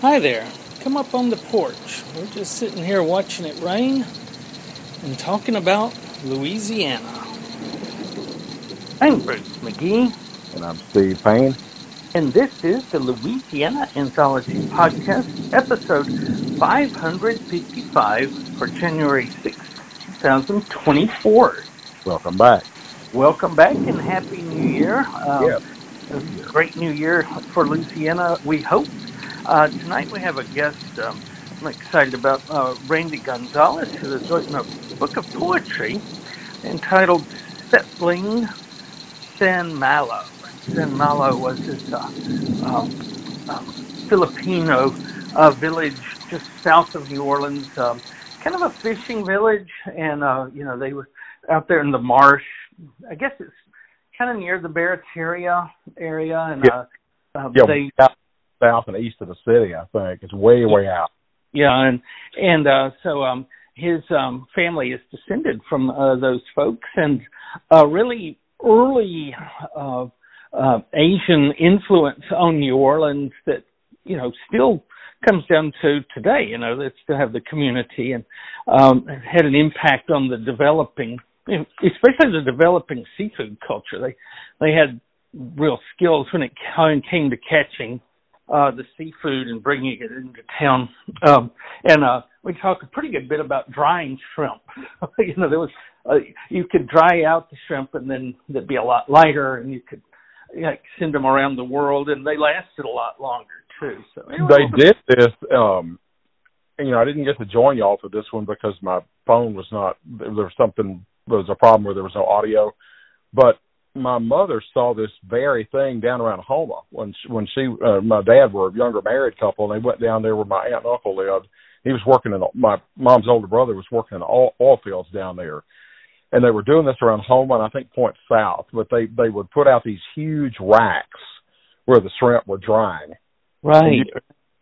Hi there. Come up on the porch. We're just sitting here watching it rain and talking about Louisiana. I'm Bruce McGee, And I'm Steve Payne. and this is the Louisiana Anthology Podcast, episode 555 for January 6th, 2024. Welcome back. Welcome back and Happy New Year. Um, Yeah. Great New Year for Louisiana, we hope. Uh, tonight we have a guest um, I'm excited about, uh, Randy Gonzales, who has written a book of poetry entitled Settling San Malo. San Malo was this uh, um, um, Filipino uh, village just south of New Orleans, um, kind of a fishing village, and uh, you know they were out there in the marsh. I guess it's kind of near the Barataria area, and Yeah. uh, uh, Yeah, they out south and east of the city, I think. It's way, way out. Yeah, and and uh, so um, his um, family is descended from uh, those folks, and uh, really early uh, uh, Asian influence on New Orleans that you know still comes down to today. You know, they still have the community and um, had an impact on the developing, especially the developing seafood culture. They they had real skills when it came to catching uh, the seafood and bringing it into town. Um, and uh, we talked a pretty good bit about drying shrimp. you know, there was uh, you could dry out the shrimp and then they'd be a lot lighter, and you could like send them around the world, and they lasted a lot longer too. So anyway, They did this. Um, and, you know, I didn't get to join y'all for this one because my phone was not. There was something. There was a problem where there was no audio. But my mother saw this very thing down around Houma when she, when she uh, my dad were a younger married couple and they went down there where my aunt and uncle lived. He was working in my mom's older brother was working in oil, oil fields down there, and they were doing this around Houma and I think Point South. But they they would put out these huge racks where the shrimp were drying right.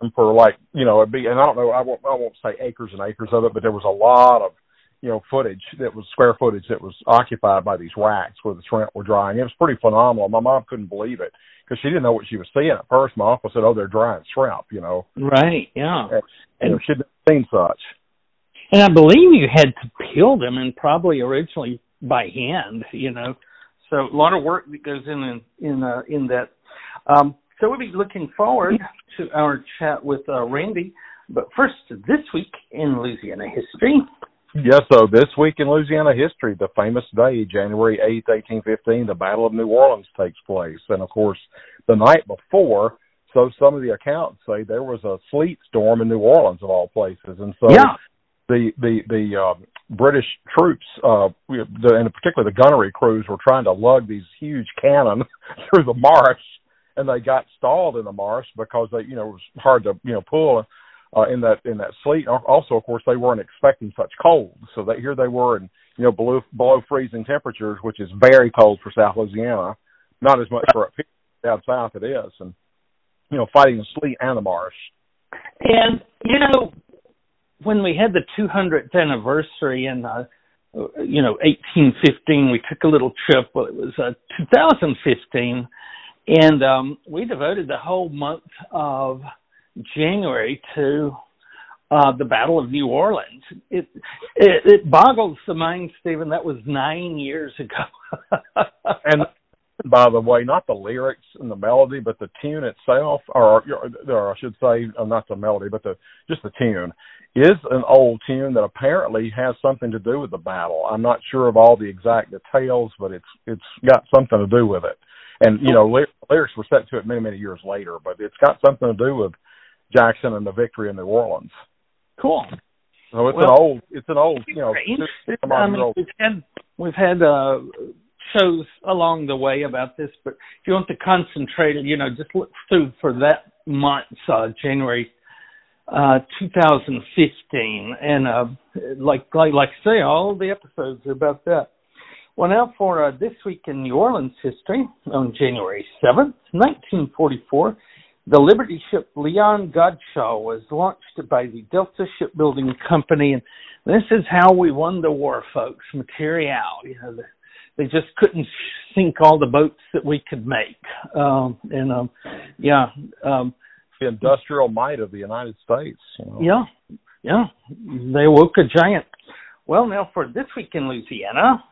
and for like you know it'd be and I don't know I won't I won't say acres and acres of it, but there was a lot of you know footage that was square footage that was occupied by these racks where the shrimp were drying. It was pretty phenomenal. My mom couldn't believe it because she didn't know what she was seeing at first. My uncle said, "Oh, they're drying shrimp," you know. Right. Yeah. And, you know, she'd never seen such. And I believe you had to peel them, and probably originally by hand. You know, so a lot of work that goes in in in, uh, in that. Um, so we'll be looking forward to our chat with uh, Randy. But first, this week in Louisiana history. Yes, so this week in Louisiana history, the famous day, January 8th, 1815, the Battle of New Orleans takes place. And of course, the night before, so some of the accounts say there was a sleet storm in New Orleans of all places. And so yeah. the the the um, British troops, uh, the, and particularly the gunnery crews, were trying to lug these huge cannon through the marsh, and they got stalled in the marsh because they, you know, it was hard to you know pull uh, in that in that sleet. Also, of course, they weren't expecting such cold, so that here they were in you know below below freezing temperatures, which is very cold for South Louisiana. Not as much for up here down south it is, and you know fighting the sleet and the marsh. And you know, when we had the 200th anniversary in, uh, you know, 1815, we took a little trip. Well, it was uh, 2015, and um, we devoted the whole month of January to uh, the Battle of New Orleans. It, it it boggles the mind, Stephen. That was nine years ago. and by the way, not the lyrics and the melody, but the tune itself, or, or I should say, uh, not the melody, but the just the tune, is an old tune that apparently has something to do with the battle. I'm not sure of all the exact details, but it's it's got something to do with it. And you know, lyrics were set to it many many years later, but it's got something to do with Jackson and the victory in New Orleans. cool. So it's Well, an old, it's an old, you know, I mean, we've had we've had uh, shows along the way about this, but if you want to concentrate, you know, just look through for that month, uh, January uh, 2015, and uh, like like like I say, all the episodes are about that. Well, now for uh, this week in New Orleans history, on January 7th, 1944, the Liberty ship Leon Godchaux was launched by the Delta Shipbuilding Company, and this is how we won the war, folks. Material, you know, they just couldn't sink all the boats that we could make, um, and um, yeah, um, the industrial might of the United States. You know? Yeah, yeah, they woke a giant. Well, now for this week in Louisiana.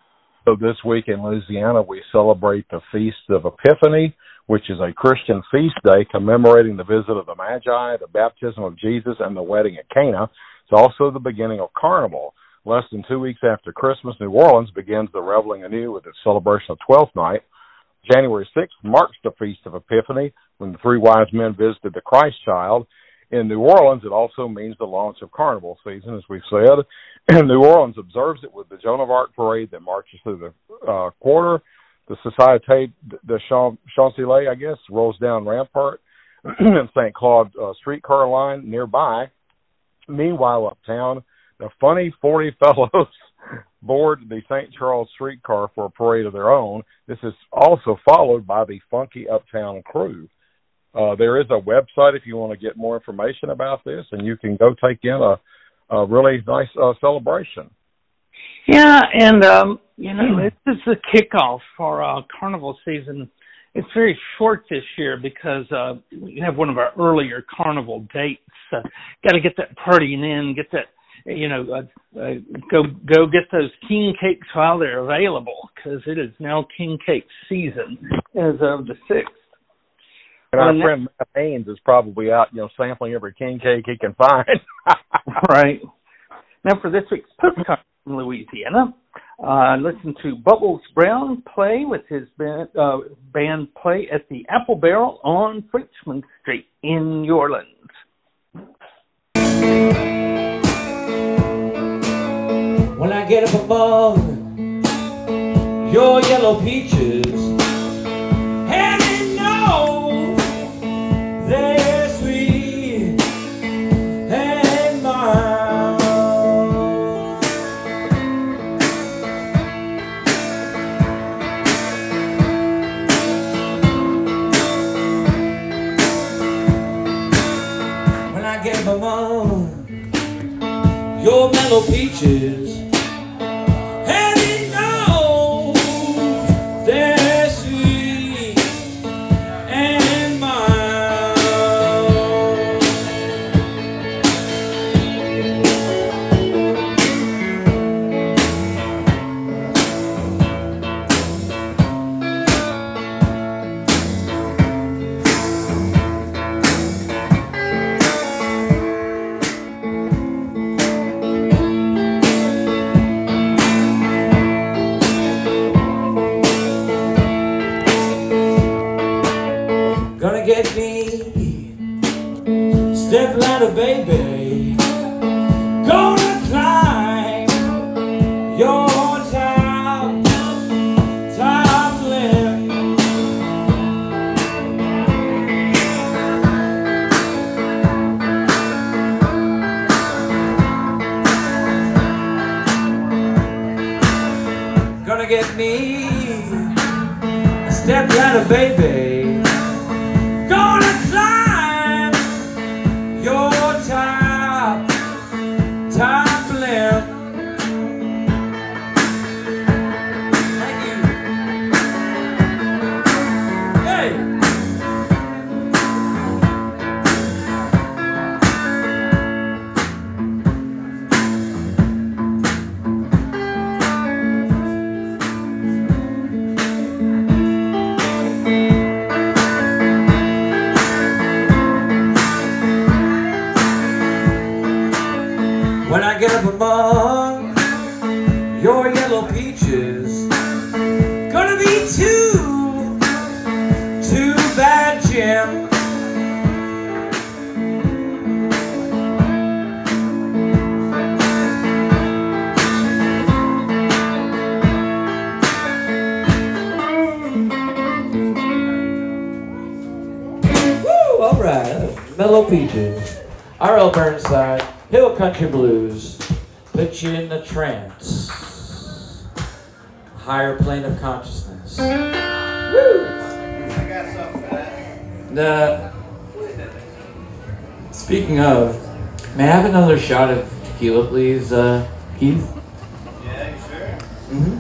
So this week in Louisiana, we celebrate the Feast of Epiphany which is a Christian feast day commemorating the visit of the Magi, the baptism of Jesus, and the wedding at Cana. It's also the beginning of Carnival. Less than two weeks after Christmas, New Orleans begins the reveling anew with its celebration of Twelfth Night. January 6th marks the Feast of Epiphany when the three wise men visited the Christ child. In New Orleans, it also means the launch of Carnival season, as we've said. And New Orleans observes it with the Joan of Arc parade that marches through the uh, quarter the Société de Champs-Élysées, I guess, rolls down Rampart and St. Claude uh, streetcar line nearby. Meanwhile, uptown, the Phunny Phorty Phellows board the St. Charles streetcar for a parade of their own. This is also followed by the Funky Uptown Krewe. Uh, there is a website if you want to get more information about this, and you can go take in a, a really nice uh, celebration. Yeah, and um, you know, this is the kickoff for uh, carnival season. It's very short this year because uh, we have one of our earlier carnival dates. Uh, Got to get that partying in, get that, you know, uh, uh, go go get those king cakes while they're available because it is now king cake season as of the sixth. And our friend Matt Haynes is probably out, you know, sampling every king cake he can find. right. Now for this week's postcard from Louisiana. Uh, listen to Bubbles Brown play with his band, uh, band play at the Apple Barrel on Frenchmen Street in New Orleans. When I get up among your yellow peaches mellow peaches. Baby. Hill Blues, put you in the trance, higher plane of consciousness. Woo! I got something for that. Speaking of, may I have another shot of tequila, please, uh, Keith? Yeah, you sure? Mm-hmm.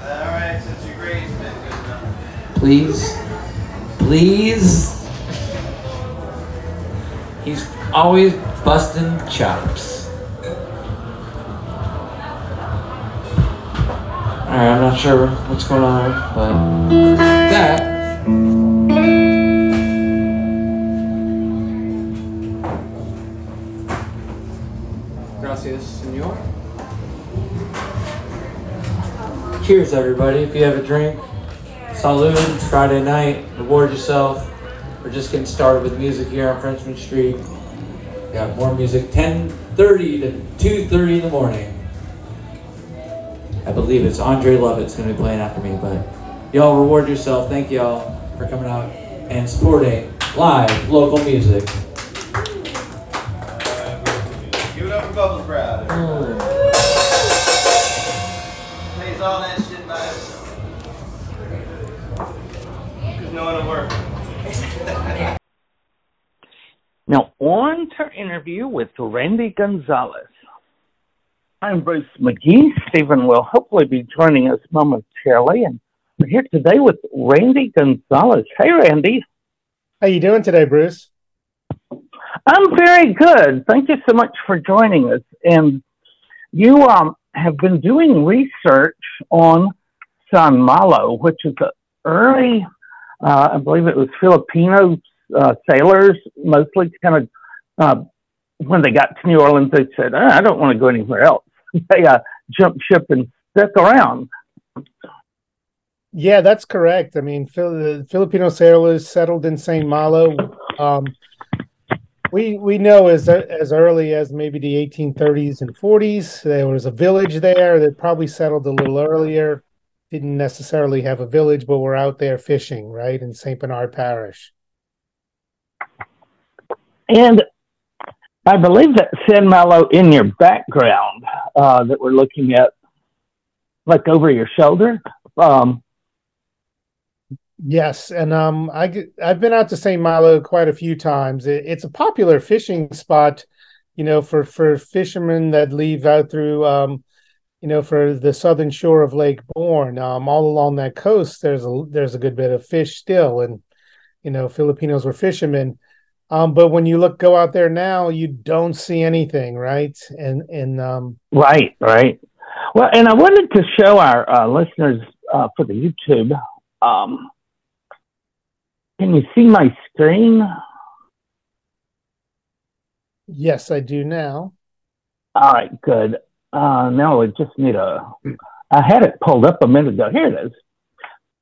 All right, since your grade's been good enough. Please, please. He's always busting chops. Alright, I'm not sure what's going on, but that. Gracias, senor. Cheers, everybody. If you have a drink, salud. Friday night. Reward yourself. We're just getting started with music here on Frenchmen Street. We got more music. 10:30 to 2:30 in the morning. I believe it's Andre Lovett's going to be playing after me, but y'all reward yourself. Thank y'all for coming out and supporting live local music. Give it up for Bubbles Brown. Pays all that shit by itself. Because no one will work. Now, on to our interview with Randy Gonzales. I'm Bruce McGee. Stephen will hopefully be joining us momentarily, and we're here today with Randy Gonzales. Hey, Randy. How you doing today, Bruce? I'm very good. Thank you so much for joining us. And you um, have been doing research on San Malo, which is an early, uh, I believe it was Filipino uh, sailors, mostly kind of, uh, when they got to New Orleans, they said, "Ah, I don't want to go anywhere else. they uh, jumped ship and stuck around. Yeah, that's correct. I mean, Phil, the Filipino sailors settled in Saint Malo. Um, we we know as as early as maybe the 1830s and 40s, there was a village there that probably settled a little earlier. Didn't necessarily have a village, but were out there fishing, right, in Saint Bernard Parish. And I believe that San Malo in your background uh, that we're looking at, like over your shoulder. Um, Yes, and um, I I've been out to St. Malo quite a few times. It, it's a popular fishing spot, you know, for for fishermen that leave out through, um, you know, for the southern shore of Lake Borgne. Um, all along that coast, there's a there's a good bit of fish still, and you know, Filipinos were fishermen. Um, but when you look go out there now, you don't see anything, right? And and um, right, right. Well, and I wanted to show our uh, listeners uh, for the YouTube. Um, can you see my screen? yes, I do now. All right, good. Uh, now we just need a. I had it pulled up a minute ago. Here it is.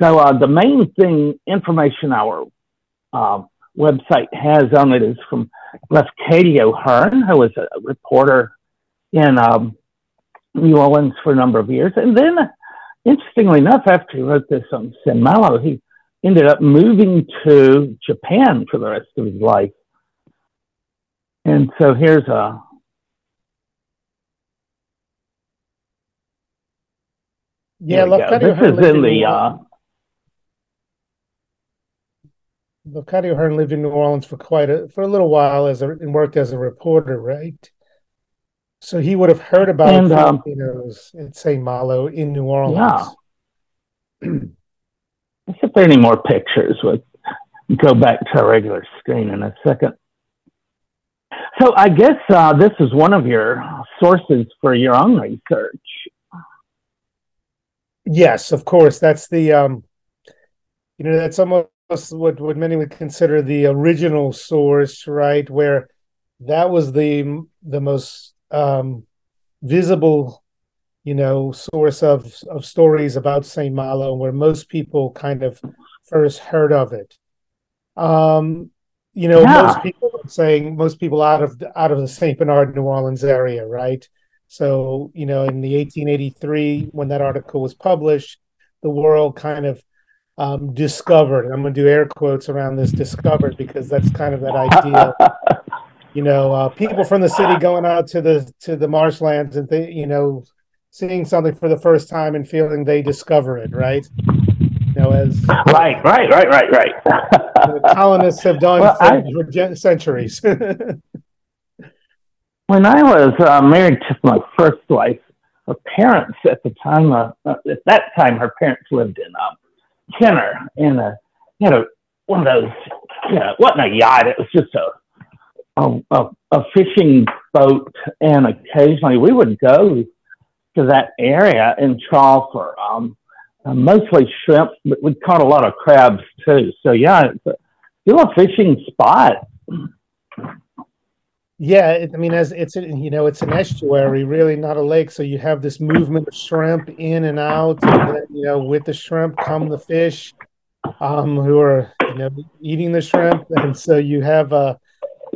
So uh, the main thing, information our uh, website has on it is from Lafcadio Hearn, who was a reporter in um, New Orleans for a number of years, and then, interestingly enough, after he wrote this on San Malo, he ended up moving to Japan for the rest of his life. And so here's a Yeah, There we go. Lafcadio This is in the uh, Lafcadio Hearn lived in New Orleans for quite a for a little while as a and worked as a reporter, right? So he would have heard about And, um, Filipinos at St. Malo in New Orleans. Yeah. Let's see if there are any more pictures. We'll go back to our regular screen in a second. So I guess uh, this is one of your sources for your own research. Yes, of course. That's the um you know, that's almost what what many would consider the original source, right? Where that was the the most um visible, you know, source of of stories about Saint Malo, where most people kind of first heard of it. Um, you know, Yeah. most people saying most people out of out of the Saint Bernard, New Orleans area, right? So, you know, in the 1883, when that article was published, the world kind of um, discovered, and I'm going to do air quotes around this discovered because that's kind of that idea, you know, uh, people from the city going out to the to the marshlands and they, you know, seeing something for the first time and feeling they discover it, right? You know, as right, right, right, right, right. the colonists have done Well, for, I- centuries. when I was uh, married to my first wife, her parents at the time, uh, uh, at that time, her parents lived in uh, Kenner, in a you know, one of those, you know, wasn't a yacht, it was just a, a, a, a fishing boat, and occasionally we would go to that area and trawl for um, uh, mostly shrimp, but we caught a lot of crabs too. So yeah, it's a, still a fishing spot. Yeah, I mean, as it's you know, it's an estuary, really not a lake. So you have this movement of shrimp in and out, and then, you know, with the shrimp come the fish, um, who are you know eating the shrimp, and so you have a,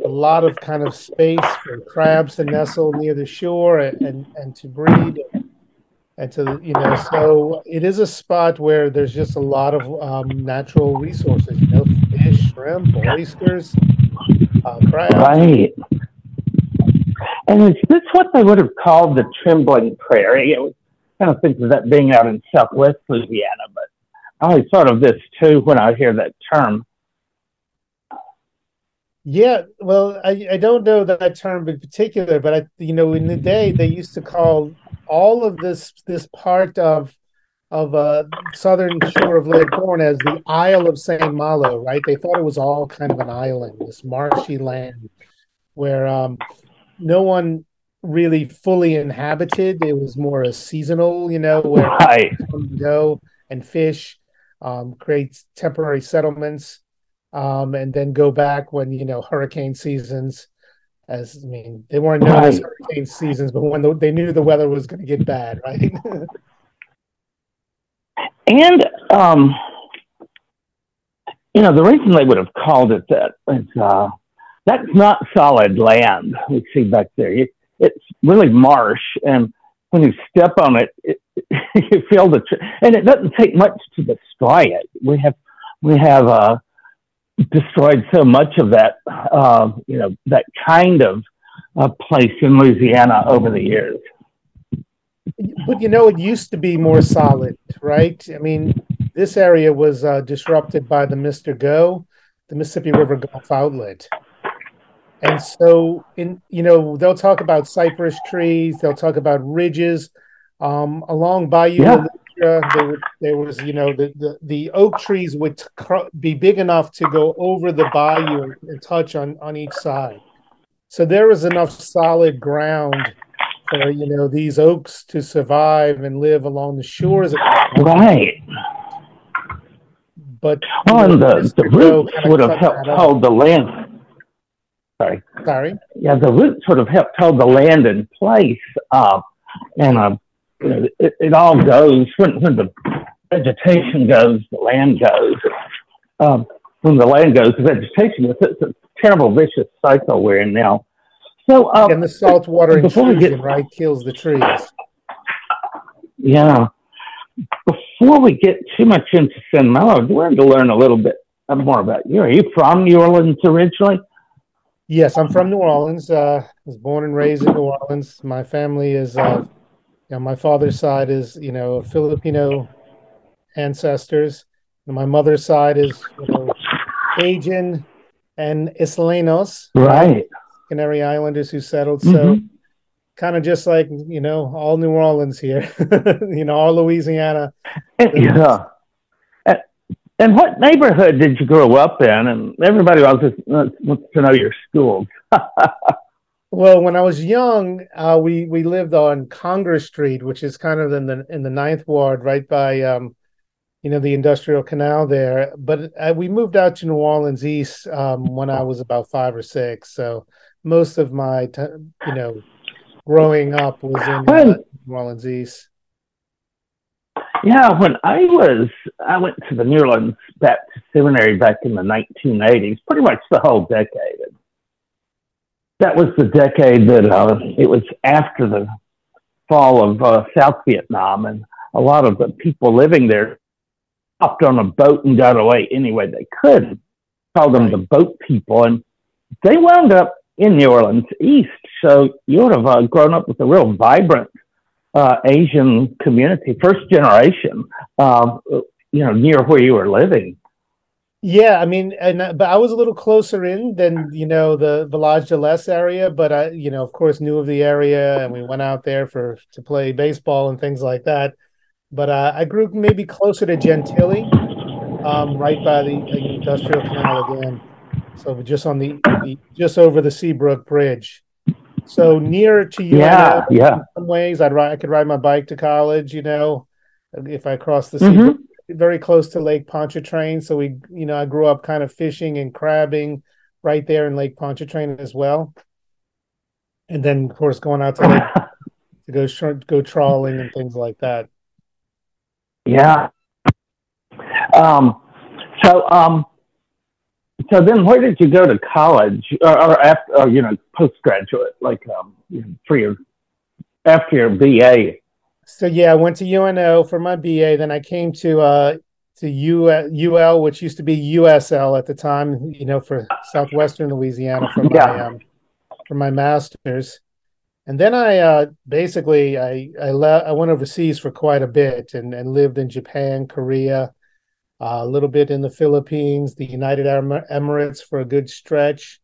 a lot of kind of space for crabs to nestle near the shore and and, and to breed. And to you know, so it is a spot where there's just a lot of um, natural resources. You know, fish, shrimp, oysters, uh, crabs. Right. And is this what they would have called the Trembling Prairie? It was kind of think of that being out in southwest Louisiana, but I always thought of this too when I hear that term. Yeah, well, I, I don't know that term in particular, but I you know in the day they used to call all of this this part of of uh southern shore of Lake Borgne as the Isle of Saint Malo, right? They thought it was all kind of an island, this marshy land where um no one really fully inhabited. It was more a seasonal, you know, where Right. go and fish, um, create temporary settlements, um, and then go back when you know hurricane seasons. As I mean, they weren't known as hurricane seasons, but when the, they knew the weather was going to get bad, right? And um, you know, the reason they would have called it that is uh, that's not solid land we see back there. It, it's really marsh, and when you step on it, it you feel the tr- and it doesn't take much to destroy it. We have we have uh, destroyed so much of that, uh, you know, that kind of uh, place in Louisiana over the years. but you know, it used to be more solid, right? I mean, this area was uh, disrupted by the Mister Go, the Mississippi River Gulf outlet. And so, in you know, they'll talk about cypress trees. They'll talk about ridges um, along Bayou. Yeah. There, there was, you know, the, the, the oak trees would cr- be big enough to go over the bayou and, and touch on on each side. So there was enough solid ground for you know these oaks to survive and live along the shores. Of Right. but Well, and the, the roots would have helped hold the land. Sorry. Sorry. Yeah, the roots sort of helped hold the land in place. Uh, and uh, you know, it, it all goes when, when the vegetation goes, the land goes. Um, when the land goes, the vegetation goes. It's a terrible, vicious cycle we're in now. So, uh, And the saltwater Before we intrusion, get- right, kills the trees. yeah. Before we get too much into San Malo, I wanted to learn a little bit more about you. Are you from New Orleans originally? Yes, I'm from New Orleans. Uh, was born and raised in New Orleans. My family is, uh, you know, my father's side is, you know, Filipino ancestors. And my mother's side is, you know, Cajun and Islenos, Right. Canary Islanders who settled. So Mhm. kind of just like, you know, all New Orleans here, you know, all Louisiana. Yeah. And- what neighborhood did you grow up in? And everybody wants to, wants to know your schools. Well, when I was young, uh, we we lived on Congress Street, which is kind of in the in the Ninth Ward, right by um, you know, the Industrial Canal there. But uh, we moved out to New Orleans East um, when I was about five or six. So most of my, t- you know, growing up was in uh, New Orleans East. Yeah, when I was, I went to the New Orleans Baptist Seminary back in the 1980s, pretty much the whole decade. That was the decade that uh, it was after the fall of uh, South Vietnam, and a lot of the people living there hopped on a boat and got away any way they could. Called them the boat people, and they wound up in New Orleans East. So you would have uh, grown up with a real vibrant uh, Asian community, first generation, um, you know, near where you were living. Yeah, I mean, and uh, but I was a little closer in than you know the Village de l'Est area, but I, you know, of course, knew of the area, and we went out there for to play baseball and things like that. But uh, I grew maybe closer to Gentilly, um, right by the, the industrial canal again, so just on the, the just over the Seabrook Bridge. So near to you, Yeah, yeah. in some ways, I'd ride. I could ride my bike to college. You know, if I crossed the Mhm. Very close to Lake Pontchartrain. So we, you know, I grew up kind of fishing and crabbing right there in Lake Pontchartrain as well. And then, of course, going out to Lake to go short, go trawling and things like that. Yeah. Um, so, um, so then where did you go to college or, or after, or, you know, postgraduate, like, um, for your, after your BA? So yeah, I went to UNO for my BA. Then I came to uh to U, UL, which used to be USL at the time. You know, for Southwestern Louisiana for my Yeah. um, for my masters. And then I uh, basically I I, le- I went overseas for quite a bit and, and lived in Japan, Korea, a little bit in the Philippines, the United Arab Emirates for a good stretch,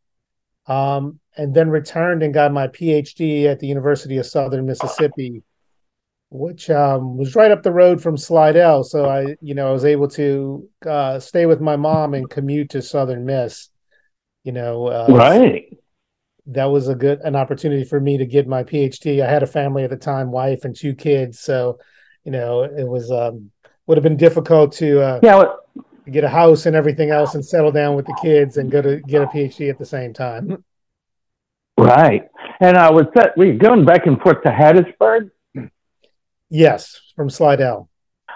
um, and then returned and got my PhD at the University of Southern Mississippi, which um, was right up the road from Slidell. So I, you know, I was able to uh, stay with my mom and commute to Southern Miss. You know, uh, Right. that was a good an opportunity for me to get my PhD. I had a family at the time, wife and two kids, so you know it was um, would have been difficult to uh, Yeah. Well, get a house and everything else and settle down with the kids and go to get a PhD at the same time. right. And I was that were you going back and forth to Hattiesburg? Yes, from Slidell.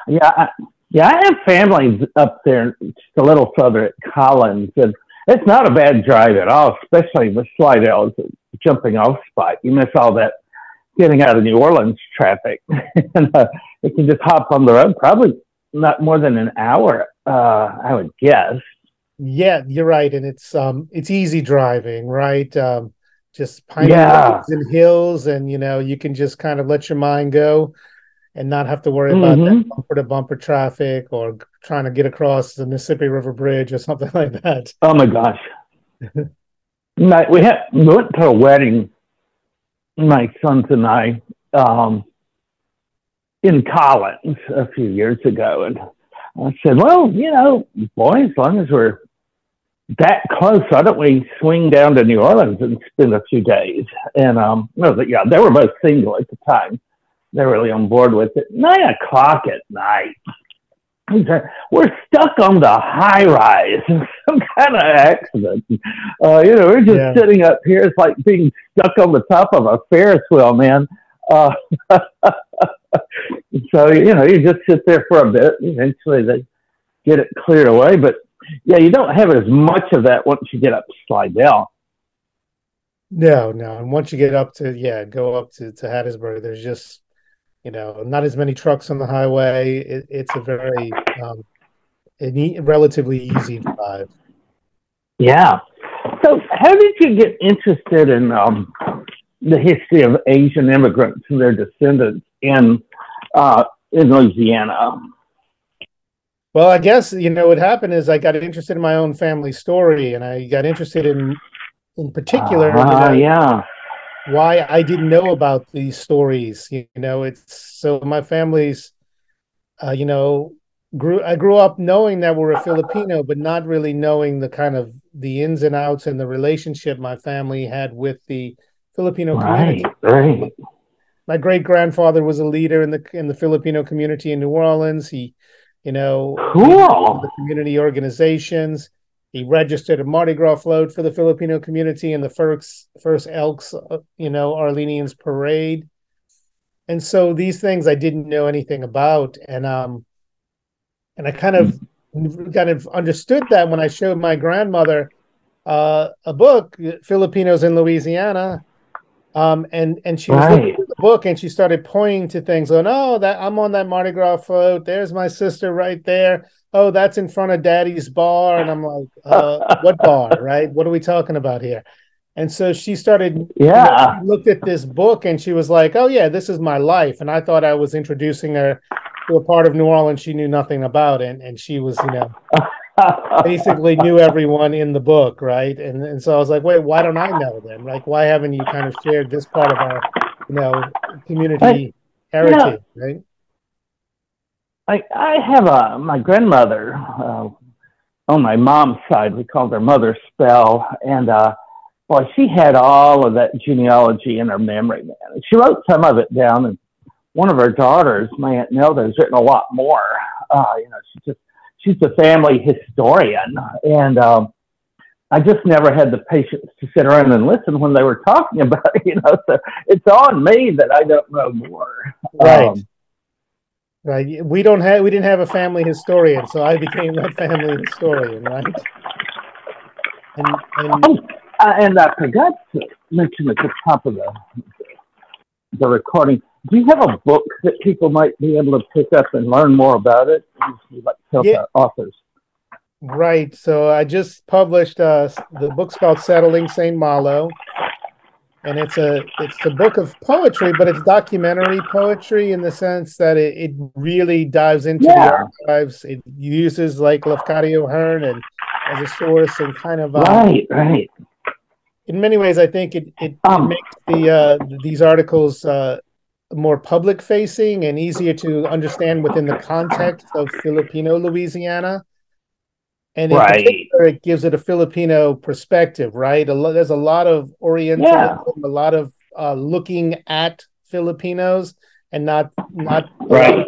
Yeah, I, yeah, I have family up there, just a little further at Collins, and it's not a bad drive at all, especially with Slidell as a jumping off spot. You miss all that getting out of New Orleans traffic, and uh, you can just hop on the road. Probably not more than an hour, uh, I would guess. Yeah, you're right, and it's um it's easy driving, right? Um, just pine Yeah. and hills, and you know you can just kind of let your mind go and not have to worry about that Mhm. bumper to bumper traffic or trying to get across the Mississippi River Bridge or something like that. Oh my gosh. we had we went to a wedding, my sons and I, um, in Collins a few years ago, and I said, "Well, you know, boy, as long as we're that close, why don't we swing down to New Orleans and spend a few days?" And um, no, but yeah, they were both single at the time. They're really on board with it. Nine o'clock at night. We're stuck on the high rise. In some kind of accident. Uh, you know, we're just Yeah. sitting up here. It's like being stuck on the top of a Ferris wheel, man. Uh, so, you know, you just sit there for a bit. Eventually they get it cleared away. But yeah, you don't have as much of that once you get up to Slidell. No, no. And once you get up to yeah, go up to to Hattiesburg, there's just you know not as many trucks on the highway. It, it's a very um, an e- relatively easy drive. Yeah. So, how did you get interested in um, the history of Asian immigrants and their descendants in uh, in Louisiana? Well, I guess you know what happened is I got interested in my own family story, and I got interested in, in particular, you know, yeah. Why I didn't know about these stories. You know, it's so my family's, uh, you know, grew. I grew up knowing that we're a Filipino, but not really knowing the kind of the ins and outs and the relationship my family had with the Filipino Right, community. right. my great grandfather was a leader in the in the Filipino community in New Orleans. He, you know, Cool. the community organizations. He registered a Mardi Gras float for the Filipino community in the first first Elks, uh, you know, Orleanians parade. And so these things I didn't know anything about, and um, and I kind of kind of understood that when I showed my grandmother uh, a book, Filipinos in Louisiana, um, and and she was looking through the book and she started pointing to things, going, "Oh, that I'm on that Mardi Gras float. There's my sister right there. Oh, that's in front of Daddy's bar." And I'm like, uh, "What bar? Right? What are we talking about here?" And so she started. you know, Yeah. she looked at this book and she was like, "Oh yeah, this is my life." And I thought I was introducing her to a part of New Orleans she knew nothing about, and and she was, you know, basically knew everyone in the book, right? And and so I was like, wait, why don't I know them? Like, why haven't you kind of shared this part of our, you know, community heritage, yeah. right? I I have a my grandmother uh, on my mom's side. We called her Mother Spell, and uh, boy, she had all of that genealogy in her memory, man. And she wrote some of it down, and one of her daughters, my aunt Nelda, has written a lot more. Uh, you know, she's just she's a family historian, and um, I just never had the patience to sit around and listen when they were talking about it. You know, so it's on me that I don't know more. Right. Um, right. We don't have we didn't have a family historian, so I became that family historian, right? And and, oh, uh, and I forgot to mention at the top of the the recording do you have a book that people might be able to pick up and learn more about it? Like tell yeah. authors. Right. So I just published uh, the book's called Settling Saint Malo, and it's a it's a book of poetry, but it's documentary poetry in the sense that it, it really dives into yeah. the archives. It uses like Lafcadio Hearn and as a source and kind of um, right, right. In many ways, I think it it, um, it makes the uh, these articles uh, more public facing and easier to understand within the context of Filipino Louisiana. And right. it gives it a Filipino perspective, right? A lo- there's a lot of Oriental, yeah. a lot of uh, looking at Filipinos, and not not right.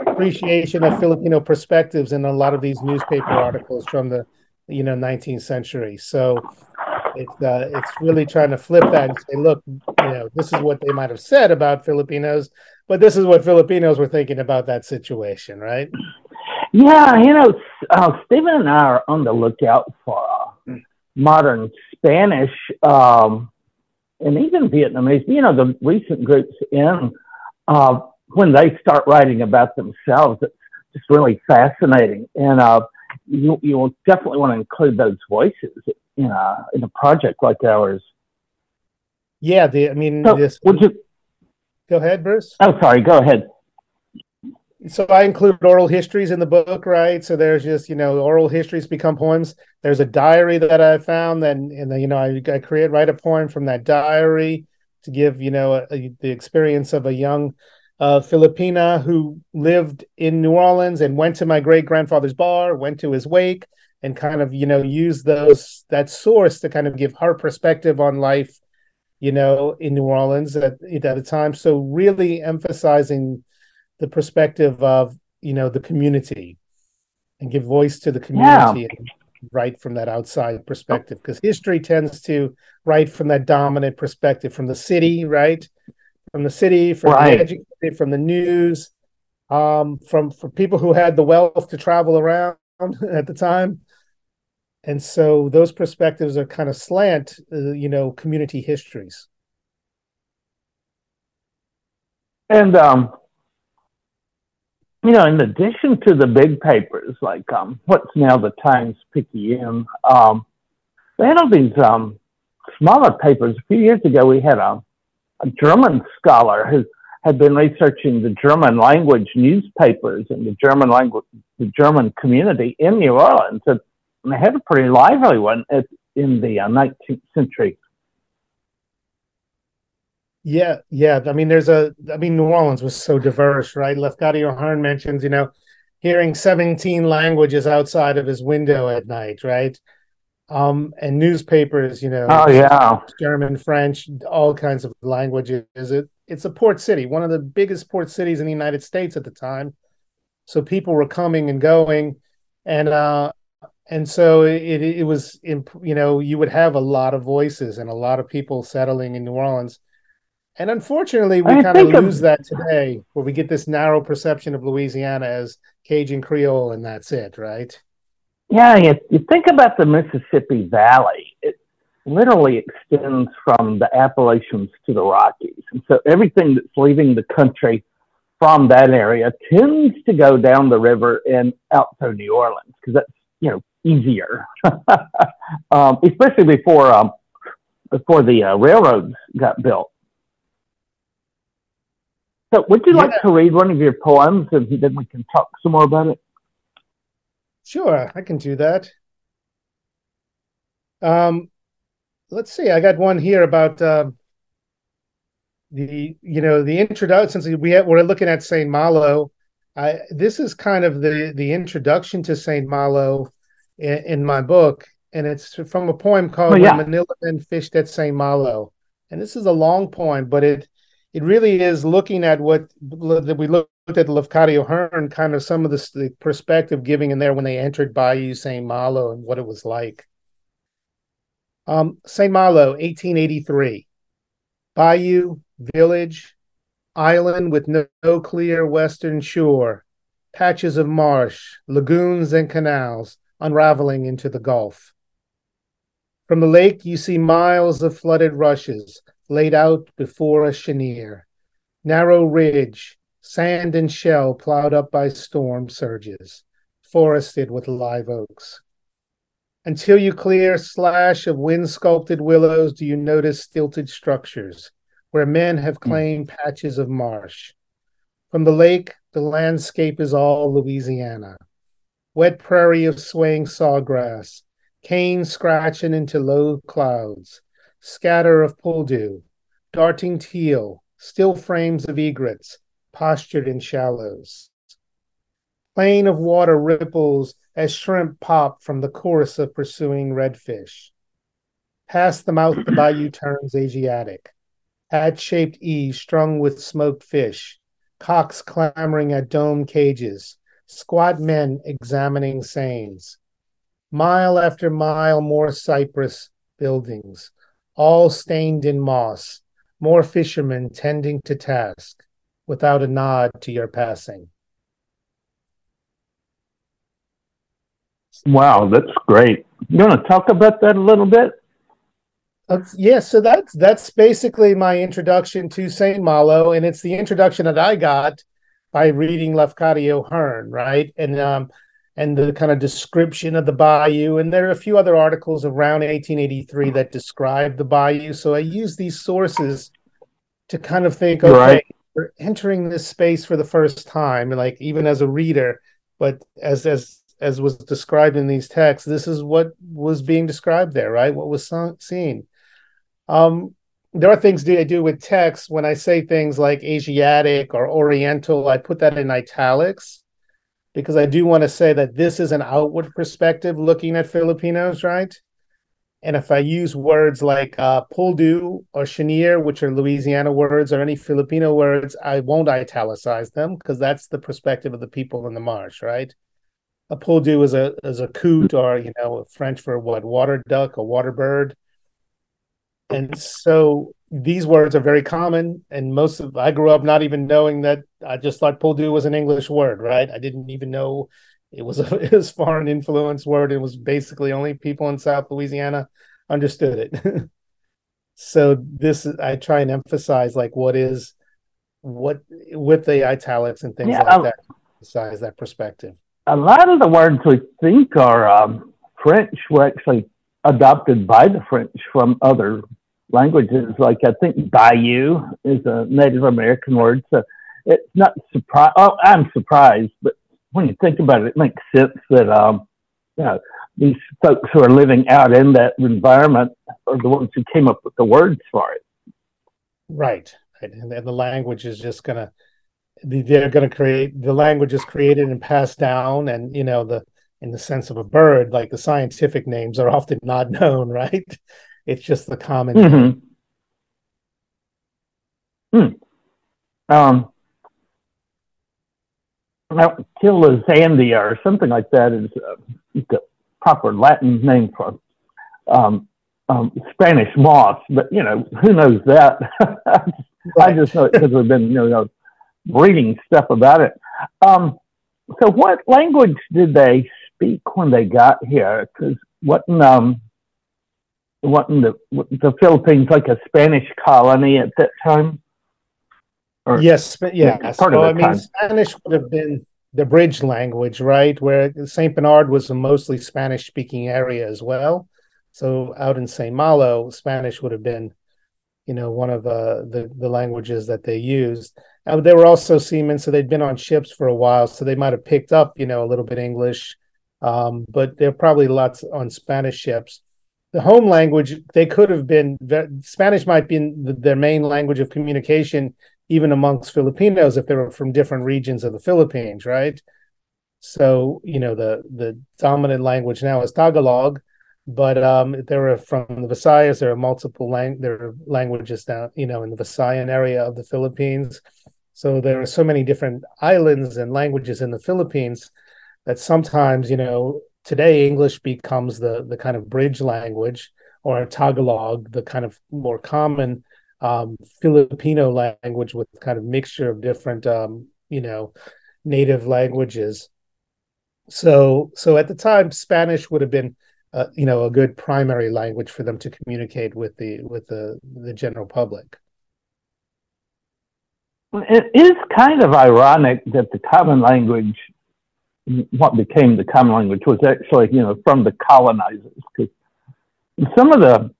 appreciation of Filipino perspectives in a lot of these newspaper articles from the you know 19th century. So it's uh, it's really trying to flip that and say, look, you know, this is what they might have said about Filipinos, but this is what Filipinos were thinking about that situation, right? Yeah, you know, uh, Stephen and I are on the lookout for uh, modern Spanish um, and even Vietnamese. You know, the recent groups in uh, when they start writing about themselves, it's just really fascinating, and uh, you you will definitely want to include those voices in a in a project like ours. Yeah, the I mean, so this, would you go ahead, Bruce? Oh, sorry. Go ahead. So I include oral histories in the book, right? So there's just you know oral histories become poems. There's a diary that I found, and and you know I, I create write a poem from that diary to give you know a, a, the experience of a young uh, Filipina who lived in New Orleans and went to my great grandfather's bar, went to his wake, and kind of you know use those that source to kind of give her perspective on life you know in new orleans at, at a time so really emphasizing the perspective of you know the community and give voice to the community yeah. and write from that outside perspective because history tends to write from that dominant perspective from the city right from the city from right. the educated from the news um from for people who had the wealth to travel around at the time and so those perspectives are kind of slant uh, you know community histories and um you know in addition to the big papers like um what's now the times picayune um they have these um smaller papers a few years ago we had a, a german scholar who had been researching the german language newspapers and the german language the german community in new orleans and and they had a pretty lively one at, in the uh, 19th century. Yeah, yeah. I mean, there's a. I mean, New Orleans was so diverse, right? Lafcadio Hearn mentions, you know, hearing 17 languages outside of his window at night, right? Um, and newspapers, you know, oh yeah, German, French, all kinds of languages. It it's a port city, one of the biggest port cities in the United States at the time. So people were coming and going, and uh, and so it it was you know you would have a lot of voices and a lot of people settling in New Orleans, and unfortunately we kind of lose that today, where we get this narrow perception of Louisiana as Cajun Creole and that's it, right? Yeah, you, you think about the Mississippi Valley. It literally extends from the Appalachians to the Rockies, and so everything that's leaving the country from that area tends to go down the river and out to New Orleans because that's you know easier, um, especially before um, before the uh, railroads got built. So, would you yeah. like to read one of your poems, and then we can talk some more about it? Sure, I can do that. Um, let's see. I got one here about uh, the you know the introduction. Since we have, we're looking at Saint Malo, I, this is kind of the the introduction to Saint Malo in, in, my book, and it's from a poem called oh, yeah. "Manila Men Fished at Saint Malo." And this is a long poem, but it it really is looking at what that we looked at the Lafcadio Hearn, kind of some of the, the perspective giving in there when they entered Bayou Saint Malo and what it was like. Um, St. Malo, 1883. Bayou, village, island with no, no clear western shore, patches of marsh, lagoons, and canals unraveling into the Gulf. From the lake, you see miles of flooded rushes laid out before a chenier, narrow ridge, sand and shell plowed up by storm surges, forested with live oaks. Until you clear a slash of wind sculpted willows, do you notice stilted structures where men have hmm. claimed mm. patches of marsh. From the lake, the landscape is all Louisiana. Wet prairie of swaying sawgrass, cane scratching into low clouds, scatter of pouldu, darting teal, still frames of egrets, postured in shallows. Plain of water ripples as shrimp pop from the course of pursuing redfish. Past the mouth, the bayou turns Asiatic. Hat shaped E strung with smoked fish, cocks clamoring at dome cages, squat men examining seines. Mile after mile, more cypress buildings, all stained in moss, more fishermen tending to task, without a nod to your passing. Wow, that's great. You want to talk about that a little bit? Yeah, so that's that's basically my introduction to Saint Malo, and it's the introduction that I got by reading Lafcadio Hearn, right? And um, and the kind of description of the bayou, and there are a few other articles around 1883 that describe the bayou. So I use these sources to kind of think, okay, right. we're entering this space for the first time, like even as a reader, but as as as was described in these texts, this is what was being described there, right? What was seen. Um, there are things I do with text when I say things like Asiatic or Oriental, I put that in italics because I do want to say that this is an outward perspective looking at Filipinos, right? And if I use words like uh, pouldu or cheniere, which are Louisiana words, or any Filipino words, I won't italicize them because that's the perspective of the people in the marsh, right? A pouldu is a is a coot, or you know, a French for what water duck, a water bird and so these words are very common and most of i grew up not even knowing that i just thought pouldu was an english word right? I didn't even know it was a it was foreign influence word. It was basically only people in south louisiana understood it. So this i try and emphasize like what is what with the italics and things yeah, like that emphasize that perspective. A lot of the words we think are um, french were actually adopted by the French from other languages. Like I think Bayou is a Native American word, so it's not surprise. Oh, I'm surprised, but when you think about it, it makes sense that um, you know these folks who are living out in that environment are the ones who came up with the words for it. Right, right, and, and the language is just gonna they're going to create the language is created and passed down, and you know the in the sense of a bird, like the scientific names are often not known, right? It's just the common. Mm-hmm. Hmm. Um, now, Tillandsia or something like that is uh, the proper Latin name for um, um, Spanish moss, but you know who knows that? I just know it because we've been you know reading stuff about it. Um, so, what language did they speak when they got here because wasn't um wasn't the the Philippines like a Spanish colony at that time? Or, yes, yeah. Part so, of I mean. Spanish would have been the bridge language, right? Where Saint Bernard was a mostly Spanish speaking area as well. So out in Saint Malo, Spanish would have been, you know, one of uh, the the languages that they used. Uh, they were also seamen, so they'd been on ships for a while, so they might have picked up, you know, a little bit English um, but there are probably lots on Spanish ships. The home language, they could have been Spanish might be their main language of communication, even amongst Filipinos if they were from different regions of the Philippines, right? So you know the the dominant language now is Tagalog, but um, there are from the Visayas. There are multiple lang- there are languages down you know in the Visayan area of the Philippines. So there are so many different islands and languages in the Philippines that sometimes you know today English becomes the the kind of bridge language or Tagalog, the kind of more common um, Filipino language with kind of mixture of different um, you know native languages. So so at the time spanish would have been uh, you know a good primary language for them to communicate with the with the the general public. It is kind of ironic that the common language what became the common language was actually you know from the colonizers because some of the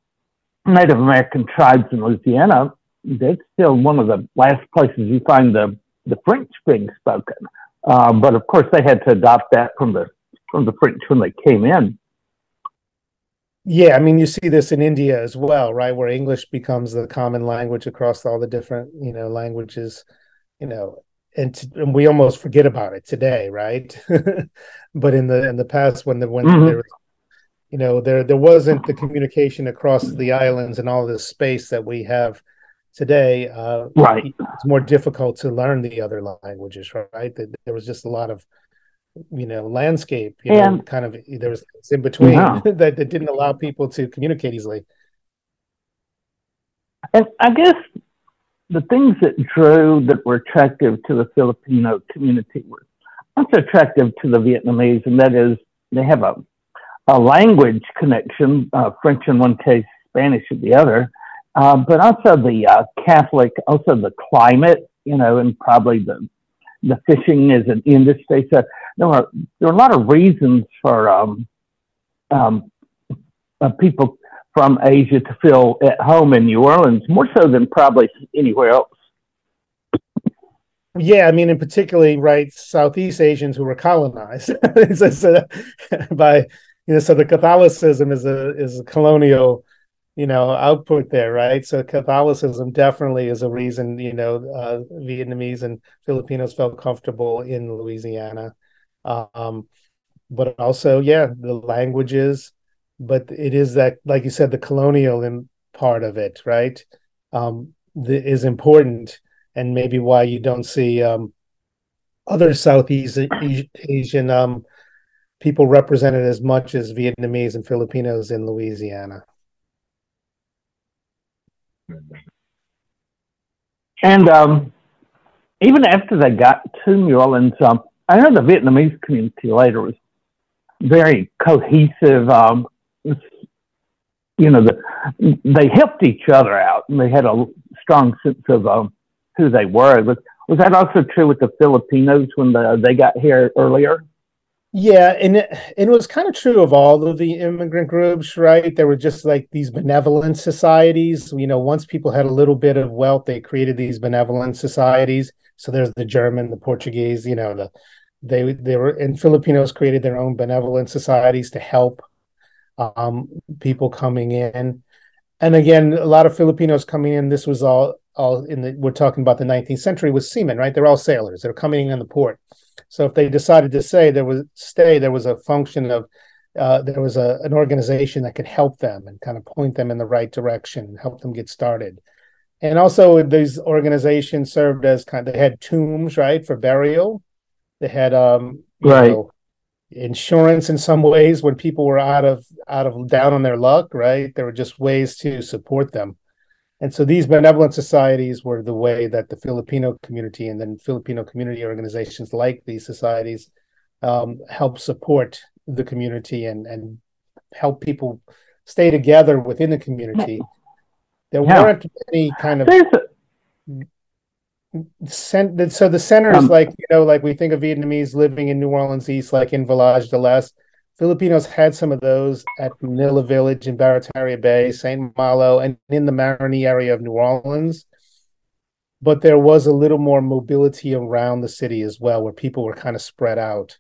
native american tribes in louisiana that's still one of the last places you find the the french being spoken um, but of course, they had to adopt that from the from the French when they came in. Yeah, I mean, you see this in India as well, right? Where English becomes the common language across all the different, you know, languages, you know, and, t- and we almost forget about it today, right? but in the in the past, when the when mm-hmm. there, you know, there there wasn't the communication across the islands and all this space that we have today, uh, right, it's more difficult to learn the other languages, right? There was just a lot of you know landscape, you know, kind of there was in between yeah. that, that didn't allow people to communicate easily. And I guess the things that drew that were attractive to the Filipino community were also attractive to the Vietnamese, and that is they have a a language connection, uh, French in one case, Spanish in the other, uh, but also the uh, Catholic, also the climate, you know, and probably the the fishing as an industry. So there are there are a lot of reasons for um, um, uh, people from Asia to feel at home in New Orleans, more so than probably anywhere else. Yeah, I mean, in particularly, right, Southeast Asians who were colonized. By, you know, so the Catholicism is a is a colonial you know output there right? So catholicism definitely is a reason you know uh, vietnamese and filipinos felt comfortable in louisiana. Um, but also yeah the languages but it is that like you said the colonial part of it right um, the, is important and maybe why you don't see um, other southeast asian um, people represented as much as vietnamese and filipinos in louisiana and um, even after they got to New Orleans, um, I know the Vietnamese community later was very cohesive. Um, you know, the, they helped each other out, and they had a strong sense of um, who they were. Was, was that also true with the Filipinos when the, they got here earlier? Yeah, and it, it was kind of true of all of the immigrant groups, right? There were just like these benevolent societies. You know, once people had a little bit of wealth, they created these benevolent societies. So there's the German, the Portuguese, you know, the they they were and Filipinos created their own benevolent societies to help um, people coming in. And again, a lot of Filipinos coming in. This was all all in the we're talking about the 19th century with seamen, right? They're all sailors. They're coming in on the port so if they decided to say there was stay, there was a function of uh, there was a, an organization that could help them and kind of point them in the right direction, help them get started. And also, these organizations served as kind of they had tombs, right, for burial. They had um, right. Know, insurance in some ways when people were out of out of down on their luck, right? There were just ways to support them. And so these benevolent societies were the way that the Filipino community and then Filipino community organizations like these societies um, help support the community and, and help people stay together within the community. There yeah. weren't any kind of so the centers um, like you know like we think of Vietnamese living in New Orleans East like in Village de l'Est Filipinos had some of those at Manila Village in Barataria Bay, St. Malo, and in the Marigny area of New Orleans. But there was a little more mobility around the city as well, where people were kind of spread out.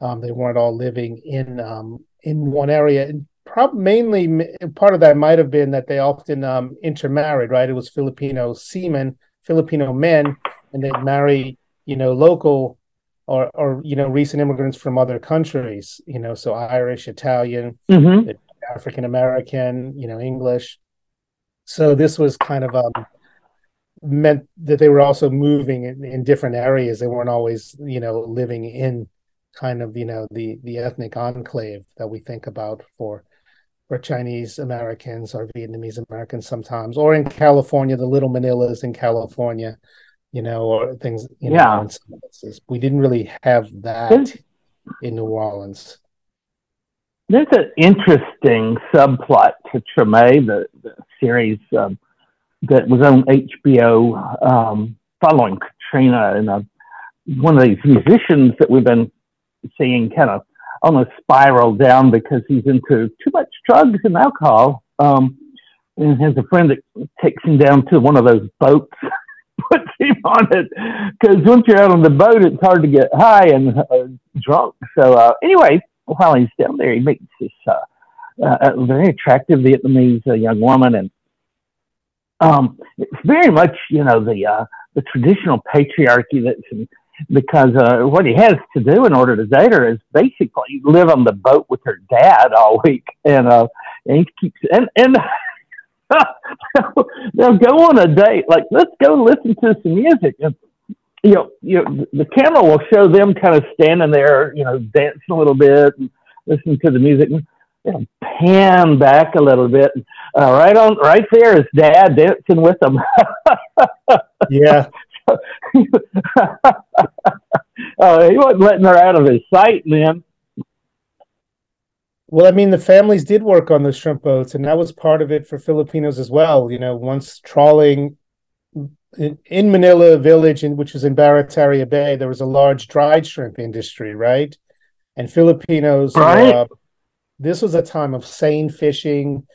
Um, they weren't all living in um, in one area. And prob- mainly, part of that might have been that they often um, intermarried. Right, it was Filipino seamen, Filipino men, and they'd marry, you know, local or or you know recent immigrants from other countries. You know, so Irish, Italian, Mm-hmm. African American, you know, English. So this was kind of um, meant that they were also moving in, in different areas. They weren't always, you know, living in kind of, you know, the the ethnic enclave that we think about for for Chinese Americans or Vietnamese Americans sometimes, or in California, the little Manilas in California, you know, or things, you know, Yeah. in some places. We didn't really have that There's- in New Orleans. There's an interesting subplot to Treme, the, the series um, that was on HBO um, following Katrina, and uh, one of these musicians that we've been seeing kind of almost spiral down because he's into too much drugs and alcohol. Um, and has a friend that takes him down to one of those boats, puts him on it, because once you're out on the boat, it's hard to get high and uh, drunk. So uh, anyway, while he's down there, he meets this uh, uh, very attractive Vietnamese uh, young woman, and um, it's very much you know the uh, the traditional patriarchy that's in, because uh, what he has to do in order to date her is basically live on the boat with her dad all week, and uh, and he keeps and and. they'll go on a date like let's go listen to some music and you know, you know, the camera will show them kind of standing there, you know, dancing a little bit and listening to the music. And it'll pan back a little bit. Uh, right on, right there is Dad dancing with them. Yeah. Uh, he wasn't letting her out of his sight, man. Well, I mean, the families did work on those shrimp boats, and that was part of it for Filipinos as well. You know, once trawling in, in Manila Village, in, which was in Barataria Bay, there was a large dried shrimp industry, right? And Filipinos, Right. uh, this was a time of seine fishing,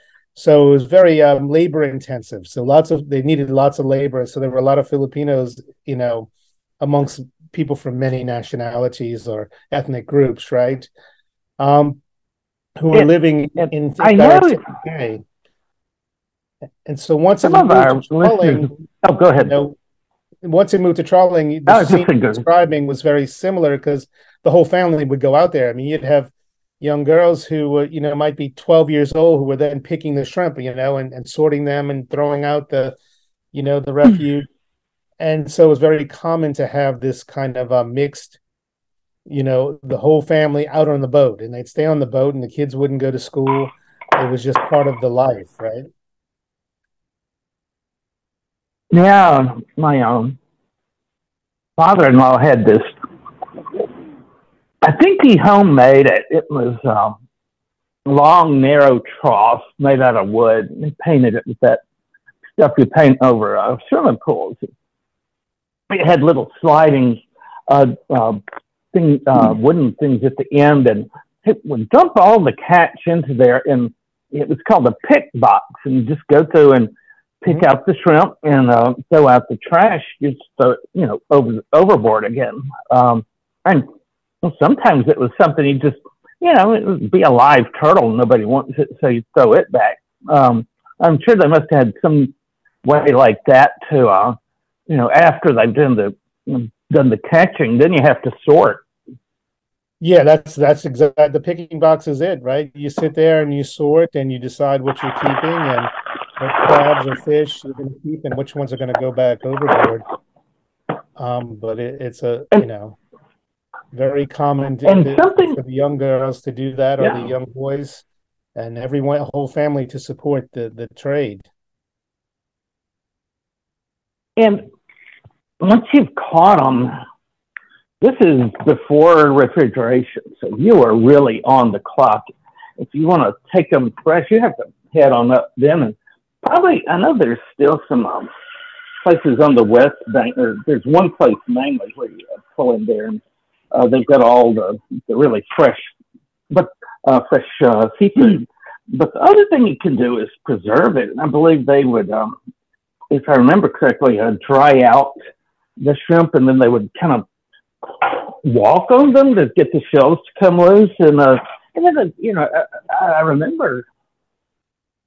so it was very um, labor intensive. So lots of they needed lots of labor. So there were a lot of Filipinos, you know, amongst people from many nationalities or ethnic groups, right? Um, who were And- living and in I know Bay. And so once it Some of moved to trawling. Oh, go you ahead. know, once it moved to trawling, the scene describing was very similar because the whole family would go out there. I mean, you'd have young girls who were, you know, might be 12 years old who were then picking the shrimp, you know, and, and sorting them and throwing out the, you know, the refuse. and so it was very common to have this kind of uh, mixed, you know, the whole family out on the boat and they'd stay on the boat and the kids wouldn't go to school. It was just part of the life, right? Yeah, my um, father-in-law had this. I think he homemade it. It was um, long, narrow trough made out of wood. And he painted it with that stuff you paint over uh, swimming pools. It had little sliding uh, uh, thing, uh, wooden things at the end, and it would dump all the catch into there. And it was called a pick box, and you just go through and pick out the shrimp and uh, throw out the trash. Just throw it, you know, over overboard again. Um, and well, sometimes it was something you just, you know, it would be a live turtle. Nobody wants it, so you throw it back. Um, I'm sure they must have had some way like that to, uh, you know, after they've done the done the catching, then you have to sort. Yeah, that's that's exactly the picking box is it, right? You sit there and you sort and you decide what you're keeping and what crabs or fish you're going to keep and which ones are going to go back overboard. Um, but it, it's a you know very common to, And something- for the young girls to do that or Yeah. the young boys and everyone whole family to support the the trade. And once you've caught them, this is before refrigeration, so you are really on the clock. If you want to take them fresh, you have to head on up then. And probably, I know there's still some um, places on the west bank, or there's one place mainly where you pull in there, and uh, they've got all the, the really fresh, but uh, fresh uh, seafood. But the other thing you can do is preserve it, and I believe they would. Um, if I remember correctly, uh, dry out the shrimp, and then they would kind of walk on them to get the shells to come loose. And uh, and then uh, you know, I, I remember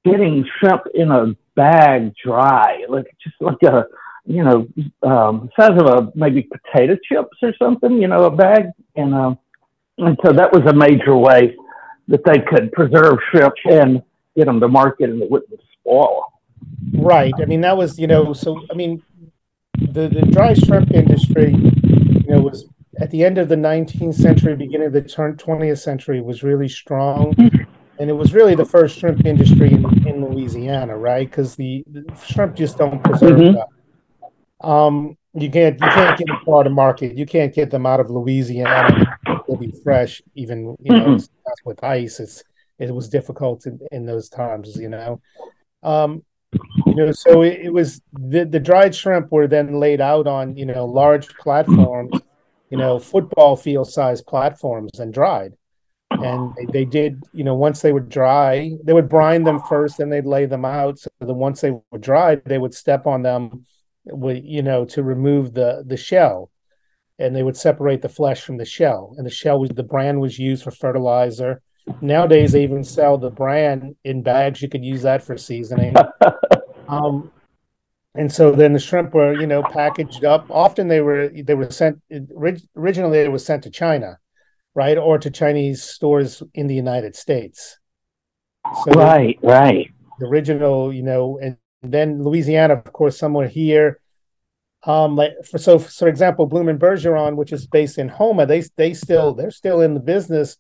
getting shrimp in a bag dry, like just like a you know um, size of a maybe potato chips or something. You know, a bag, and um, and so that was a major way that they could preserve shrimp and get them to market and it wouldn't spoil. Right. I mean, that was you know. So I mean, the the dry shrimp industry, you know, was at the end of the 19th century, beginning of the 20th century, was really strong, and it was really the first shrimp industry in, in Louisiana, right? Because the, the, shrimp just don't preserve mm-hmm. Um, you can't you can't get them out of market. You can't get them out of Louisiana. They'll be fresh, even you know, mm-hmm. with ice. It's it was difficult in, in those times, you know. Um, you know, so it, it, was the the dried shrimp were then laid out on you know large platforms, you know, football field size platforms and dried. And they, they, did, you know, once they were dry, they would brine them first, and they'd lay them out. So that once they were dried, they would step on them, you know, to remove the the shell, and they would separate the flesh from the shell. And the shell was the bran was used for fertilizer Nowadays, they even sell the bran in bags. You could use that for seasoning. um, and so then the shrimp were, you know, packaged up. Often they were they were sent originally it was sent to China, right, or to Chinese stores in the United States. So right, the, right. The original, you know, and then Louisiana, of course, somewhere here. Um, like for so for example, Blum and Bergeron, which is based in Houma, they they still they're still in the business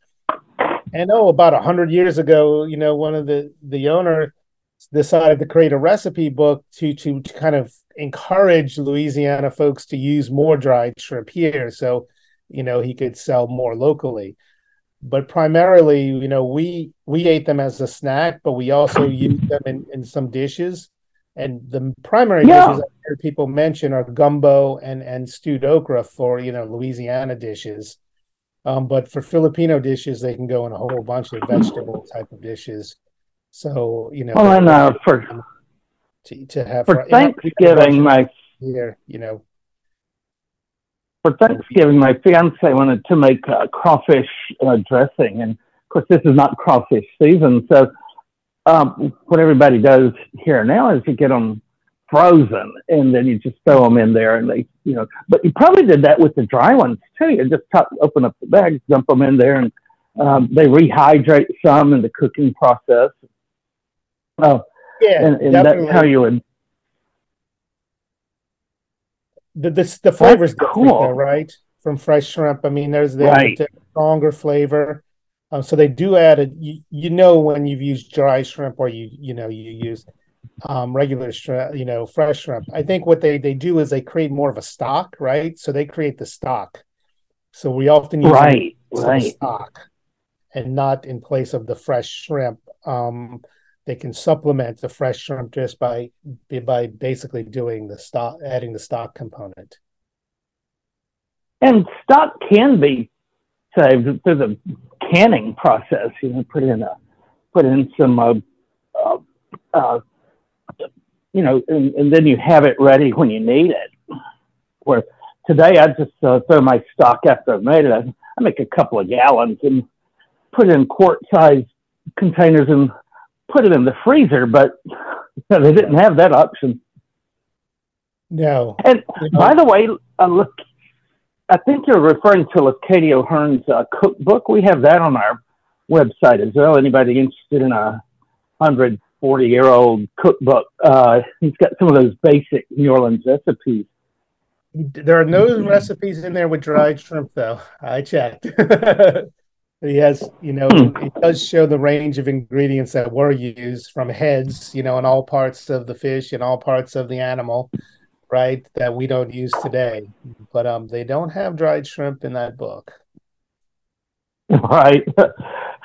and oh, about a hundred years ago, you know, one of the the owner decided to create a recipe book to, to to kind of encourage Louisiana folks to use more dried shrimp here, so you know he could sell more locally. But primarily, you know, we we ate them as a snack, but we also used them in, in some dishes. And the primary yeah. dishes I hear people mention are gumbo and and stewed okra for you know Louisiana dishes. Um, but for Filipino dishes, they can go in a whole bunch of vegetable type of dishes. So you know, well, and uh, for to, to have for Thanksgiving, my here, you know, for Thanksgiving, my fiance wanted to make uh, crawfish uh, dressing, and of course, this is not crawfish season. So, um, what everybody does here now is you get them frozen, and then you just throw them in there, and they, you know. But you probably did that with the dry ones too. You just top, open up the bags, dump them in there, and um, they rehydrate some in the cooking process. Oh, yeah, and, and that's how you would. The the, the flavors cool. Right? From fresh shrimp. I mean, there's the right. stronger flavor. Um, so they do add a. You, you know when you've used dry shrimp or you you know you use um, regular shrimp, you know, fresh shrimp. I think what they they do is they create more of a stock, right? So they create the stock. So we often use right, right. stock, and not in place of the fresh shrimp. Um, they can supplement the fresh shrimp just by by basically doing the stock, adding the stock component. And stock can be saved through the canning process. You know, put in a put in some uh, uh, uh, you know, and, and then you have it ready when you need it. Where today I just uh, throw my stock after I've made it. I, I make a couple of gallons and put it in quart size containers and put it in the freezer, but you know, they didn't have that option. No. And by the way, uh, look, I think you're referring to Lafcadio O'Hearn's uh, cookbook. We have that on our website as well. Anybody interested in a 140 year old cookbook. Uh, he's got some of those basic New Orleans recipes. There are no recipes in there with dried shrimp, though. I checked. he has, you know, hmm. it does show the range of ingredients that were used from heads, you know, in all parts of the fish and all parts of the animal, right? That we don't use today. But um, they don't have dried shrimp in that book. Right.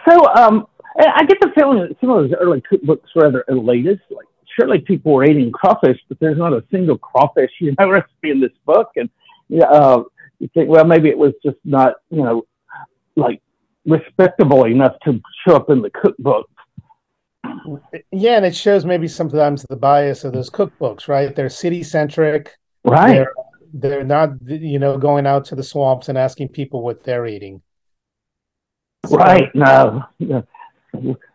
So, um, I get the feeling that some of those early cookbooks were rather elitist. Like, surely people were eating crawfish, but there's not a single crawfish, you know, recipe in this book. And uh, you think, well, maybe it was just not, you know, like respectable enough to show up in the cookbook. Yeah, and it shows maybe sometimes the bias of those cookbooks, right? They're city centric, right? they're not you know going out to the swamps and asking people what they're eating. So, right. No.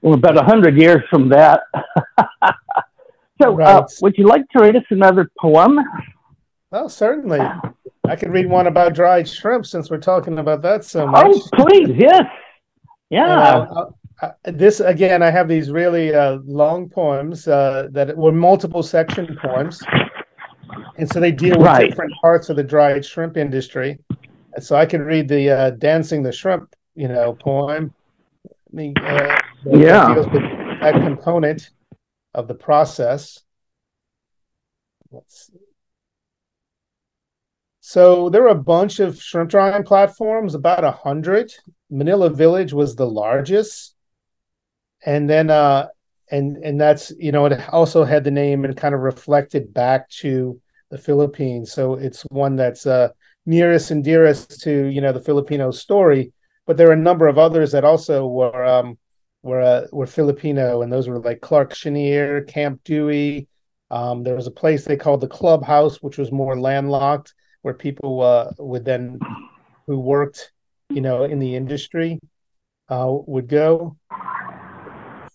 We're about a hundred years from that. so, uh, right. uh, would you like to read us another poem? Oh, certainly. I could read one about dried shrimp since we're talking about that so much. Oh, please, yes. Yeah. This again, I have these really uh, long poems uh, that were multiple section poems, and so they deal with right. different parts of the dried shrimp industry. And so I can read the uh, "Dancing the Shrimp," you know, poem. I mean, uh, yeah, deals with that component of the process. Let's see. So there were a bunch of shrimp drying platforms, about a hundred. Manila Village was the largest, and then uh, and and that's you know it also had the name and kind of reflected back to the Philippines. So it's one that's uh, nearest and dearest to you know the Filipino story. But there are a number of others that also were um, were uh, were Filipino, and those were like Clark Chenier, Camp Dewey. Um, there was a place they called the Clubhouse, which was more landlocked where people uh, would then who worked you know in the industry uh, would go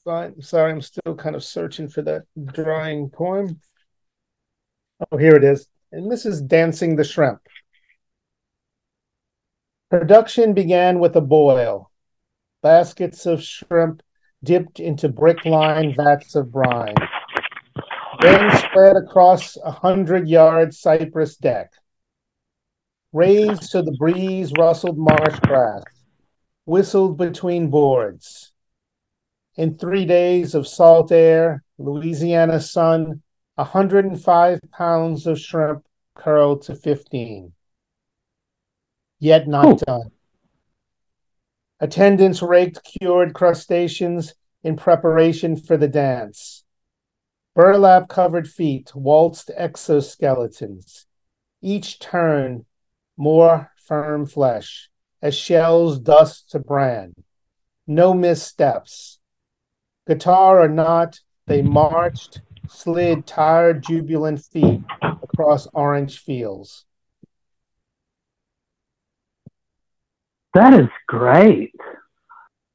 Fine. sorry i'm still kind of searching for that drawing poem. Oh here it is. And this is dancing the shrimp. Production began with a boil. Baskets of shrimp dipped into brick lined vats of brine. Then spread across a hundred yard cypress deck. Raised to the breeze rustled marsh grass, whistled between boards. In three days of salt air, Louisiana sun, 105 pounds of shrimp curled to 15. Yet not Ooh. done. Attendants raked cured crustaceans in preparation for the dance. Burlap covered feet waltzed exoskeletons. Each turn more firm flesh, as shells dust to bran. No missteps. Guitar or not, they marched, slid tired, jubilant feet across orange fields. That is great.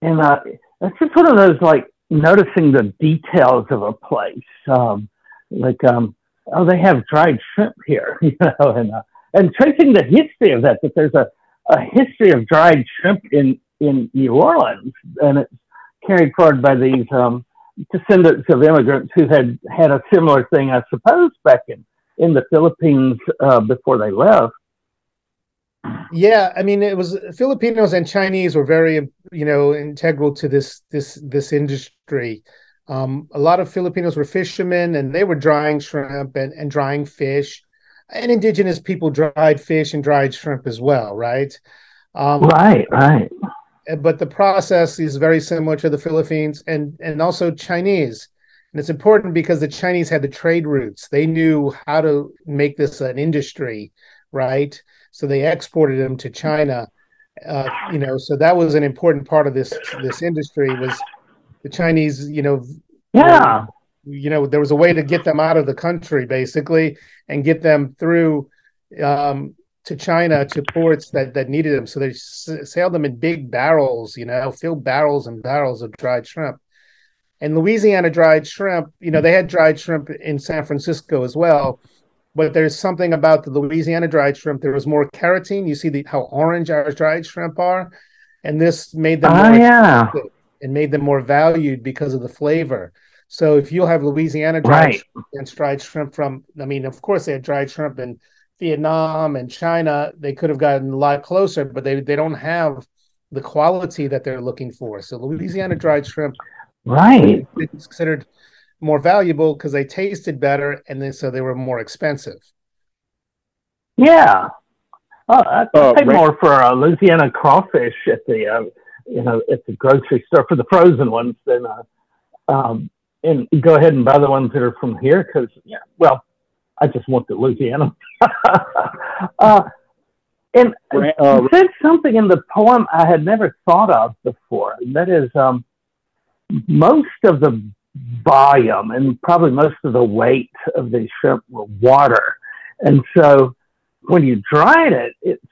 And uh, that's just one of those like noticing the details of a place. Um, like, um, oh, they have dried shrimp here, you know, and uh, and tracing the history of that, that there's a, a history of dried shrimp in, in New Orleans, and it's carried forward by these um, descendants of immigrants who had had a similar thing, I suppose, back in, in the Philippines uh, before they left. Yeah, I mean, it was Filipinos and Chinese were very, you know, integral to this this this industry. Um, a lot of Filipinos were fishermen, and they were drying shrimp and, and drying fish and indigenous people dried fish and dried shrimp as well, right? Um, right, right. But the process is very similar to the Philippines and and also Chinese. And it's important because the Chinese had the trade routes. They knew how to make this an industry, right? So they exported them to China. Uh, you know, so that was an important part of this this industry was the Chinese, you know, yeah. You know there was a way to get them out of the country basically and get them through um, to China to ports that that needed them. So they sailed them in big barrels, you know, filled barrels and barrels of dried shrimp. And Louisiana dried shrimp, you know, they had dried shrimp in San Francisco as well. But there's something about the Louisiana dried shrimp. There was more carotene. You see the, how orange our dried shrimp are, and this made them oh, more yeah. and made them more valued because of the flavor. So if you have Louisiana dried right. shrimp and dried shrimp from, I mean, of course they had dried shrimp in Vietnam and China, they could have gotten a lot closer, but they they don't have the quality that they're looking for. So Louisiana dried shrimp, right, is considered more valuable because they tasted better, and then so they were more expensive. Yeah, uh, I uh, pay right. more for a Louisiana crawfish at the uh, you know at the grocery store for the frozen ones than uh, um, and go ahead and buy the ones that are from here because yeah, well, I just want the Louisiana. uh, and uh, you said something in the poem I had never thought of before. And that is, um, most of the volume and probably most of the weight of the shrimp were water, and so when you dried it, it's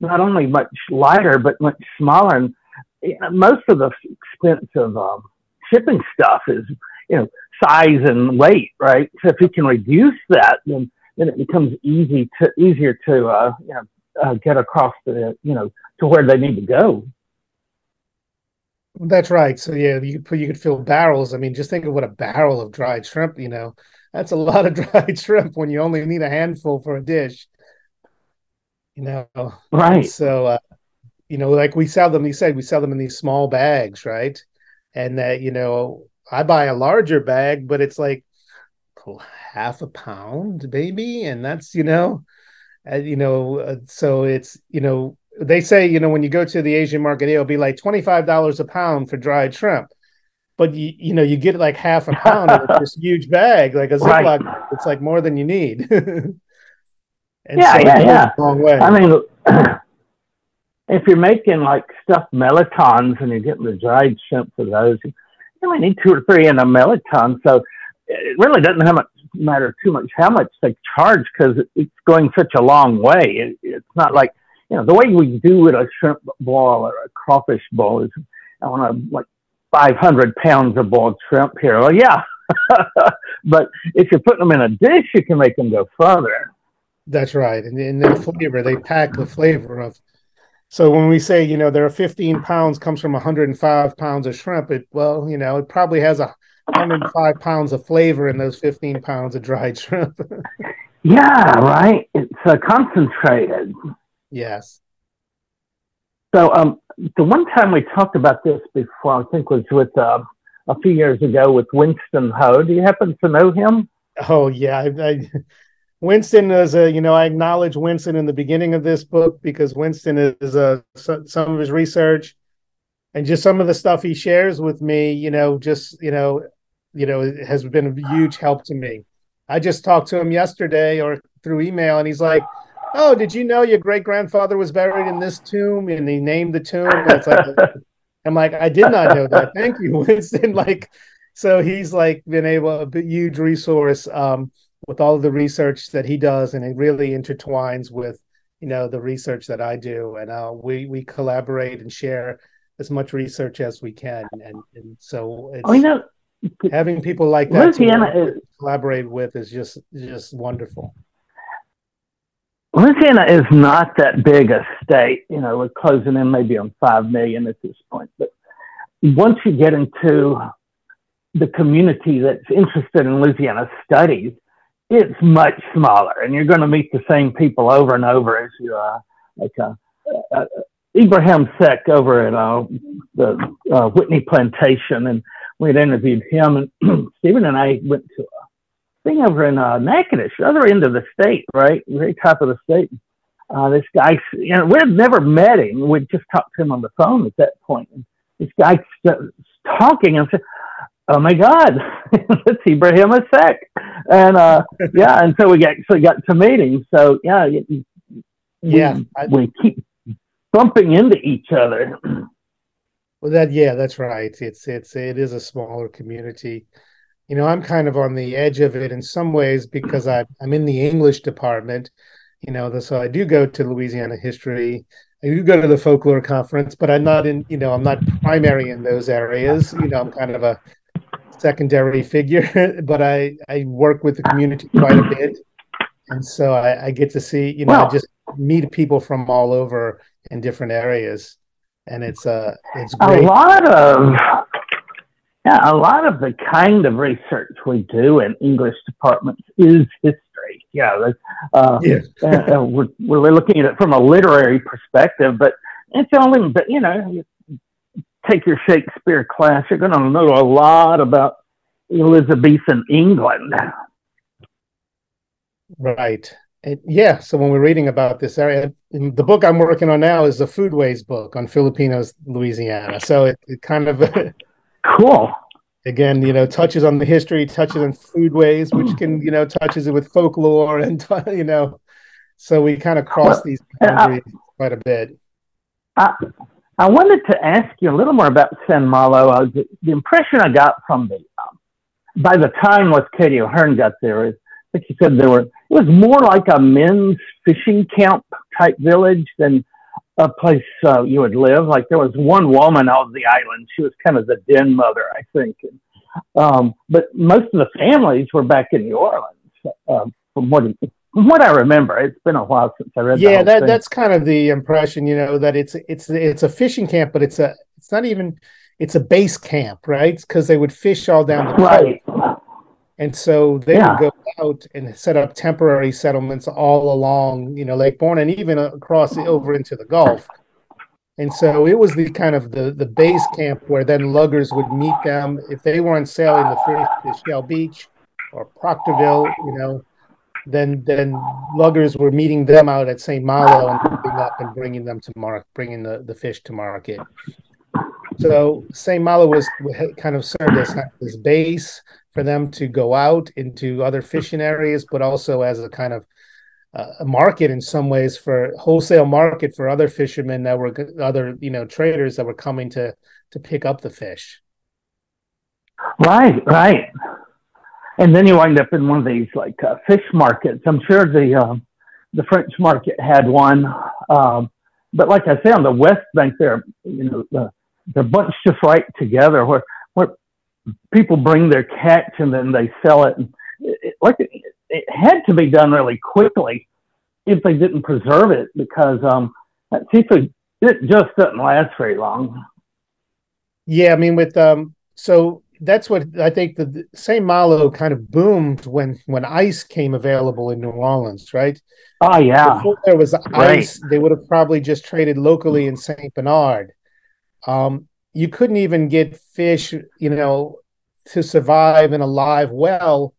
not only much lighter but much smaller. And you know, most of the expense of um, shipping stuff is you know size and weight, right? So if you can reduce that, then then it becomes easy to easier to uh, you know uh, get across the you know to where they need to go. That's right. So yeah, you could put you could fill barrels. I mean, just think of what a barrel of dried shrimp. You know, that's a lot of dried shrimp when you only need a handful for a dish. You know, right? So, uh, you know, like we sell them. You said we sell them in these small bags, right? And that you know, I buy a larger bag, but it's like half a pound, maybe, and that's you know, uh, you know, uh, so it's you know, they say you know when you go to the Asian market, it'll be like twenty five dollars a pound for dried shrimp, but you you know you get like half a pound of this huge bag, like a Ziploc. Right. It's like more than you need. yeah, so yeah, yeah. long way. I mean. if you're making like stuffed mirlitons and you're getting the dried shrimp for those, you only need two or three in a mirliton. So it really doesn't have much matter too much how much they charge because it's going such a long way. It, it's not like you know the way we do it a shrimp boil or a crawfish boil is I want to like 500 pounds of boiled shrimp here. Well, yeah, but if you're putting them in a dish, you can make them go further. That's right, and in their flavor, they pack the flavor of. So when we say you know there are 15 pounds comes from 105 pounds of shrimp, it well you know it probably has a 105 pounds of flavor in those 15 pounds of dried shrimp. yeah, right. It's uh, concentrated. Yes. So, um, the one time we talked about this before, I think was with uh, a few years ago with Winston Ho. Do you happen to know him? Oh yeah, I, I, Winston is a you know I acknowledge Winston in the beginning of this book because Winston is a some of his research and just some of the stuff he shares with me. You know, just you know you know, has been a huge help to me. I just talked to him yesterday or through email, and he's like, "Oh, did you know your great grandfather was buried in this tomb?" And he named the tomb. Like, I'm like, I did not know that. Thank you, Winston. Like, so he's like been able a huge resource um, with all of the research that he does, and it really intertwines with you know the research that I do, and uh, we we collaborate and share as much research as we can, and and so it's. Oh, you know, having people like that Louisiana to is, collaborate with is just just wonderful. Louisiana is not that big a state. You know, we're closing in maybe on five million at this point. But once you get into the community that's interested in Louisiana studies, it's much smaller, and you're going to meet the same people over and over as you are. Like uh, uh, Ibrahim Seck over at uh, the uh, Whitney Plantation, and we had interviewed him, and Stephen and I went to a thing over in uh, Natchitoches, other end of the state, right, very top of the state. Uh, this guy, you know, we had never met him. We'd just talked to him on the phone at that point. And this guy st- talking and said, "Oh my God, it's Ibrahima Seck," and uh, yeah, and so we actually got to meet him. So yeah, we, yeah, we keep bumping into each other. Well, that yeah, that's right. It's it's it is a smaller community. You know, I'm kind of on the edge of it in some ways because I I'm in the English department. You know, so I do go to Louisiana history. I do go to the folklore conference, but I'm not in. You know, I'm not primary in those areas. You know, I'm kind of a secondary figure, but I I work with the community quite a bit, and so I, I get to see. You know, well, I just meet people from all over in different areas and it's uh it's great. a lot of yeah a lot of the kind of research we do in english departments is history yeah uh, yeah. uh, we're, we're looking at it from a literary perspective but it's only but you know take your shakespeare class you're going to know a lot about elizabethan england right it, yeah. So when we're reading about this area, the book I'm working on now is the Foodways book on Filipinos, Louisiana. So it, it kind of cool. Again, you know, touches on the history, touches on foodways, which can, you know, touches it with folklore and, you know, so we kind of cross well, these boundaries I, quite a bit. I, I wanted to ask you a little more about San Malo. Uh, the, the, impression I got from the, um, by the time with Lafcadio Hearn got there is, like you said, there were it was more like a men's fishing camp type village than a place uh, you would live. Like there was one woman on the island. She was kind of the den mother, I think. And, um, but most of the families were back in New Orleans, uh, from what from what I remember. It's been a while since I read. Yeah, that thing. that's kind of the impression, you know, that it's it's it's a fishing camp, but it's a it's not even it's a base camp, right? Because they would fish all down the right. And so they Yeah. would go out and set up temporary settlements all along, you know, Lake Borgne and even across over into the Gulf. And so it was the kind of the the base camp where then luggers would meet them if they weren't sailing the fish to Shell Beach or Proctorville, you know, then then luggers were meeting them out at St. Malo and up and bringing them to market, bringing the, the fish to market. So St. Malo was kind of served as this base for them to go out into other fishing areas, but also as a kind of uh, a market in some ways for wholesale market for other fishermen that were other you know traders that were coming to to pick up the fish. Right, right. And then you wind up in one of these like uh, fish markets. I'm sure the uh, the French market had one, um, but like I say, on the west bank there, you know, the, they're bunched just right together, where where people bring their catch and then they sell it. And it, it like it, it had to be done really quickly if they didn't preserve it, because um, that seafood it just doesn't last very long. Yeah, I mean with um so that's what I think the, the St. Malo kind of boomed when when ice came available in New Orleans, right? Oh yeah, Before there was Right. ice, they would have probably just traded locally in St. Bernard. Um, you couldn't even get fish, you know, to survive in a live well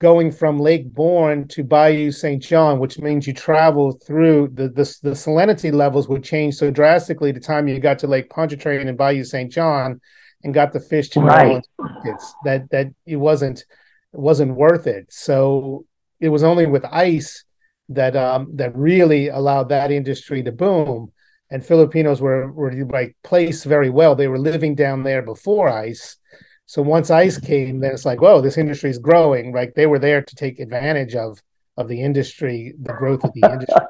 going from Lake Borgne to Bayou St. John, which means you travel through the, the the salinity levels would change so drastically the time you got to Lake Pontchartrain and Bayou St. John and got the fish to Right. Markets that that it wasn't it wasn't worth it. So it was only with ice that um that really allowed that industry to boom. And Filipinos were were like placed very well. They were living down there before ice. So once ice came, then it's like, whoa, this industry is growing. Right? They were there to take advantage of of the industry, the growth of the industry.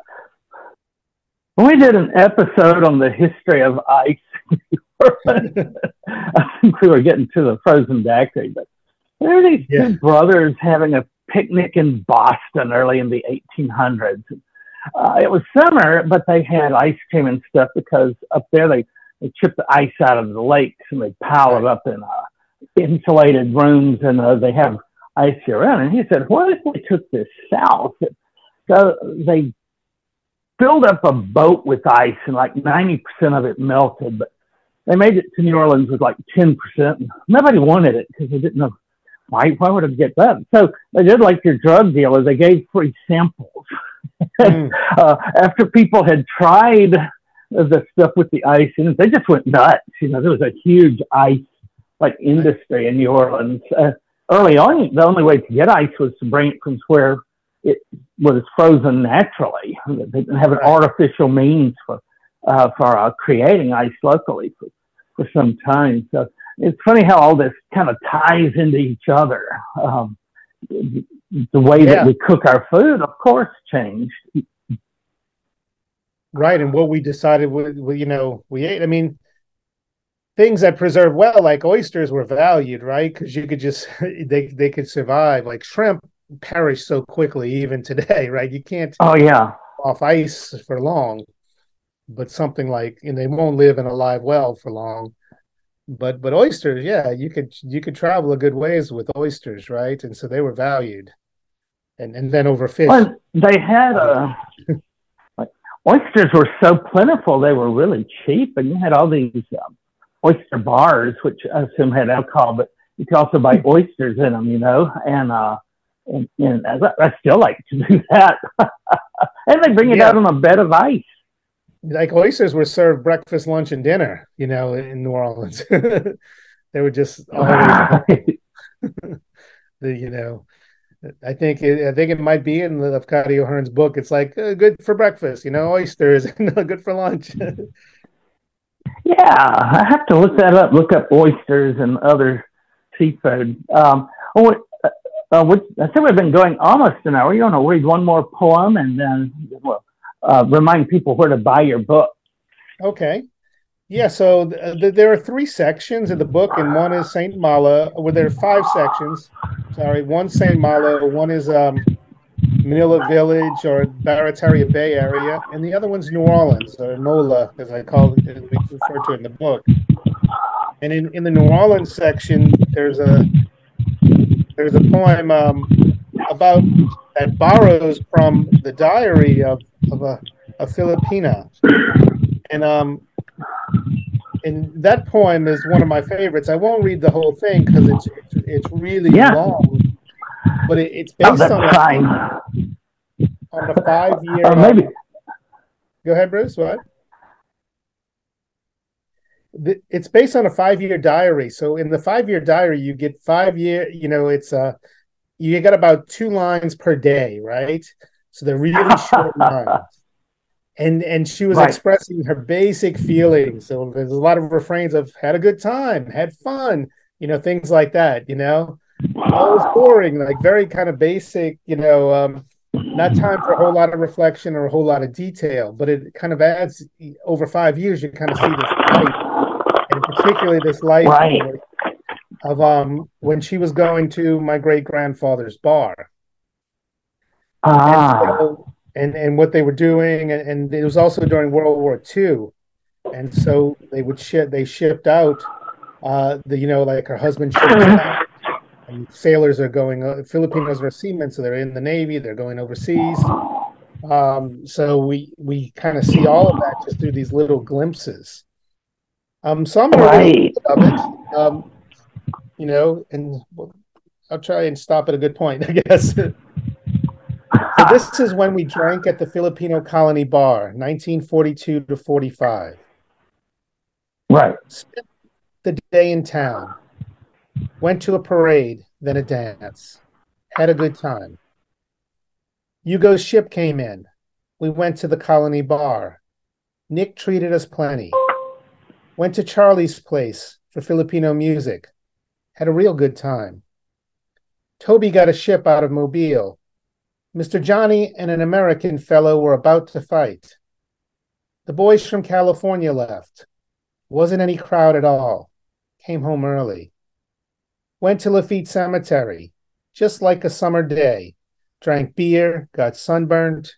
We did an episode on the history of ice. I think we were getting to the frozen daiquiri, but there were these Yeah. two brothers having a picnic in Boston early in the 1800s. Uh, it was summer, but they had ice cream and stuff because up there they, they chip the ice out of the lakes and they pile it up in uh, insulated rooms and uh, they have ice year round. And he said, what if we took this south? So they filled up a boat with ice and like 90% of it melted, but they made it to New Orleans with like 10%. Nobody wanted it because they didn't know why, why would it get that? So they did like your drug dealer. They gave free samples. Mm. uh, after people had tried the stuff with the ice in it, they just went nuts. You know, there was a huge ice like industry in New Orleans. Uh, early on, the only way to get ice was to bring it from where it was frozen naturally. They didn't have an artificial means for uh, for uh, creating ice locally for, for some time. So it's funny how all this kind of ties into each other. Um, the way Yeah. that we cook our food, of course, changed. right and what we decided we, we you know we ate i mean things that preserve well like oysters were valued right because you could just they they could survive like shrimp perish so quickly even today right you can't Oh yeah, off ice for long but something like and they won't live in a live well for long but but oysters yeah you could you could travel a good ways with oysters right and so they were valued and and then over fish well, they had uh, like oysters were so plentiful; they were really cheap, and you had all these um, oyster bars, which I assume had alcohol, but you could also buy oysters in them, you know, and uh, and, and I, I still like to do that. and they bring it Yeah. out on a bed of ice. Like oysters were served breakfast, lunch, and dinner. You know, in New Orleans, they were just always the you know. I think it, I think it might be in the Lafcadio Hearn's book. It's like uh, good for breakfast, you know, oysters, good for lunch. Yeah, I have to look that up. Look up oysters and other seafood. Um, oh, uh, uh, I think we've been going almost an hour. You want to read one more poem and then well, uh, remind people where to buy your book. Okay. Yeah, so th- th- there are three sections in the book, and one is Saint Malo. Well, there are five sections. Sorry, one Saint Malo, one is um, Manila Village or Barataria Bay area, and the other one's New Orleans or NOLA, as I call it, as we refer to it in the book. And in, in the New Orleans section, there's a there's a poem um, about that borrows from the diary of, of a, a Filipina, and um, and that poem is one of my favorites. I won't read the whole thing because it's, it's it's really Yeah. long, but it, it's based on a, on a five year. Or maybe, Go ahead, Bruce. What? It's based on a five-year diary. So in the five-year diary, you get five year. You know, it's uh, you get about two lines per day, right? So they're really short lines. And and she was Right. expressing her basic feelings. So there's a lot of refrains of "had a good time," "had fun," you know, things like that. You know, all was boring, like very kind of basic. You know, um, not time for a whole lot of reflection or a whole lot of detail, but it kind of adds over five years. You kind of see this life, and particularly this life Right. Of um when she was going to my great grandfather's bar, ah, and, so, and and what they were doing, and, and it was also during World War II, and so they would ship they shipped out uh the you know like her husband shipped out, and sailors are going uh, Filipinos are seamen, so they're in the navy, they're going overseas. Um, so we we kind of see all of that just through these little glimpses. Um, so I'm right. of it. Um, you know, and I'll try and stop at a good point, I guess. so this is when we drank at the Filipino Colony Bar, 1942 to 45. Right. Spent the day in town. Went to a parade, then a dance. Had a good time. Hugo's ship came in. We went to the Colony Bar. Nick treated us plenty. Went to Charlie's place for Filipino music. Had a real good time. Toby got a ship out of Mobile. Mr. Johnny and an American fellow were about to fight. The boys from California left. Wasn't any crowd at all. Came home early. Went to Lafitte Cemetery, just like a summer day. Drank beer, got sunburnt.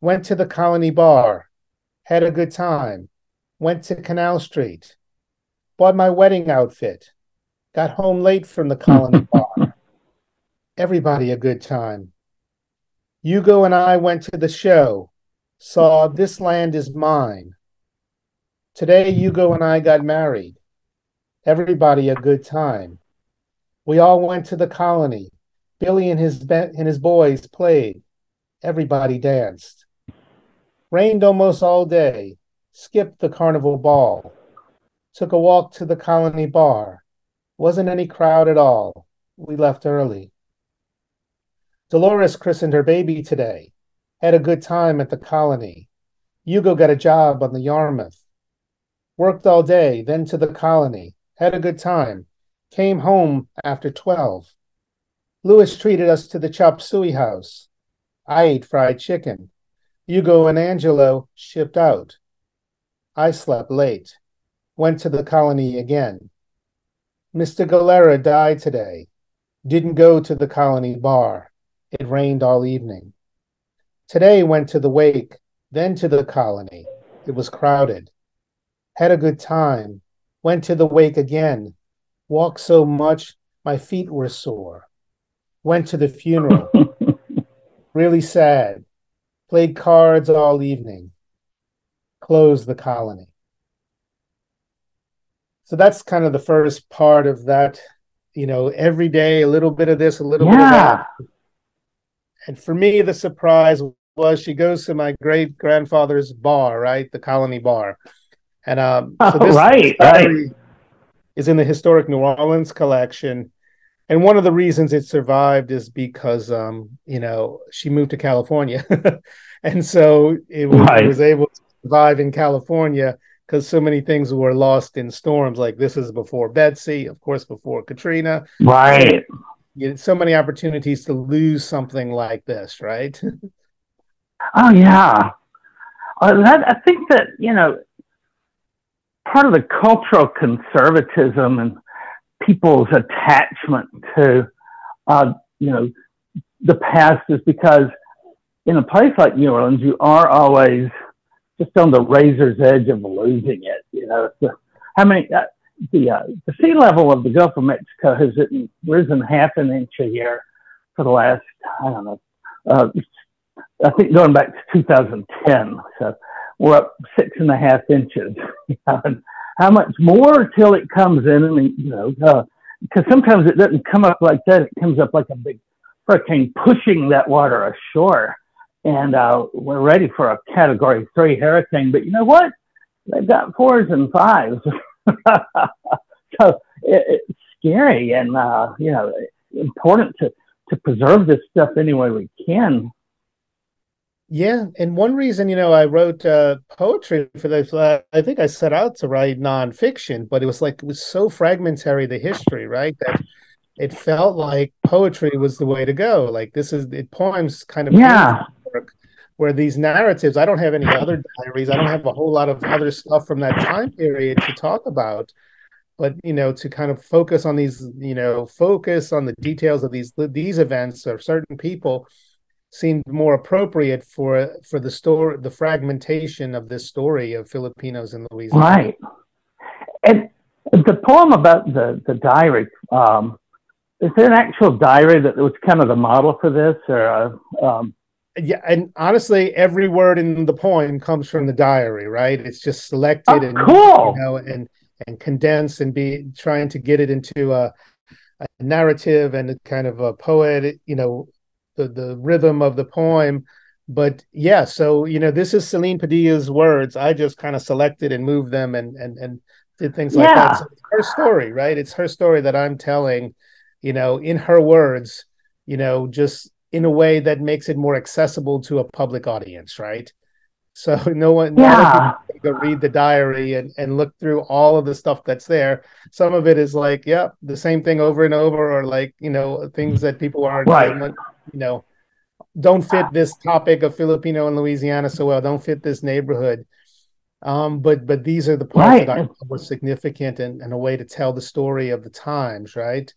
Went to the Colony Bar. Had a good time. Went to Canal Street. Bought my wedding outfit. Got home late from the Colony Bar. Everybody a good time. Hugo and I went to the show. Saw This Land Is Mine. Today, Hugo and I got married. Everybody a good time. We all went to the colony. Billy and his be- and his boys played. Everybody danced. Rained almost all day. Skipped the carnival ball. Took a walk to the colony bar. Wasn't any crowd at all. We left early. Dolores christened her baby today. Had a good time at the colony. Hugo got a job on the Yarmouth. Worked all day, then to the colony. Had a good time. Came home after 12. Louis treated us to the chop suey house. I ate fried chicken. Hugo and Angelo shipped out. I slept late. Went to the colony again. Mr. Galera died today. Didn't go to the colony bar. It rained all evening. Today went to the wake, then to the colony. It was crowded. Had a good time. Went to the wake again. Walked so much my feet were sore. Went to the funeral. really sad. Played cards all evening. Closed the colony. So that's kind of the first part of that. You know, every day a little bit of this, a little bit of that. Yeah. And for me, the surprise was she goes to my great grandfather's bar, right? The colony bar. And um, so this Right, diary is in the historic New Orleans collection. And one of the reasons it survived is because, um, you know, she moved to California. and so it was, Right. it was able to survive in California because so many things were lost in storms. Like this is before Betsy, of course, before Katrina Right. you so many opportunities to lose something like this, right? oh yeah, uh, that, I think that you know part of the cultural conservatism and people's attachment to uh, you know the past is because in a place like New Orleans, you are always just on the razor's edge of losing it. You know, the, how many uh, the uh, the sea level of the Gulf of Mexico has risen half an inch a year for the last I don't know. Uh, I think going back to 2010. So we're up six and a half inches. and how much more till it comes in? And you know, because uh, sometimes it doesn't come up like that. It comes up like a big hurricane pushing that water ashore and uh, we're ready for a Category Three hurricane. But you know what? They've got fours and fives, so it, it's scary, and uh, you know, important to to preserve this stuff any way we can. Yeah, and one reason, you know, I wrote uh, poetry for this. Uh, I think I set out to write nonfiction, but it was like it was so fragmentary the history, right? That it felt like poetry was the way to go. Like this is it poems kind of yeah where these narratives i don't have any other diaries. I don't have a whole lot of other stuff from that time period to talk about. But you know to kind of focus on these you know focus on the details of these these events or certain people seemed more appropriate for for the story the fragmentation of this story of filipinos in louisiana. Right. And the poem about the the diary um is there an actual diary that was kind of the model for this or um, yeah and honestly every word in the poem comes from the diary right? It's just selected oh, and cool. you know and and condensed and be trying to get it into a, a narrative and a kind of a poet you know the the rhythm of the poem. But yeah so you know this is celine padilla's words. I just kind of selected and moved them and and and did things like yeah. that so it's her story right? It's her story that i'm telling you know in her words you know just in a way that makes it more accessible to a public audience, right? So no one, yeah. go read the diary and, and look through all of the stuff that's there. Some of it is like, yeah, the same thing over and over, or like, you know, things that people aren't, right. you know, don't fit this topic of Filipino in Louisiana so well, don't fit this neighborhood. Um, but but these are the parts right. that was significant and, and, a way to tell the story of the times, right?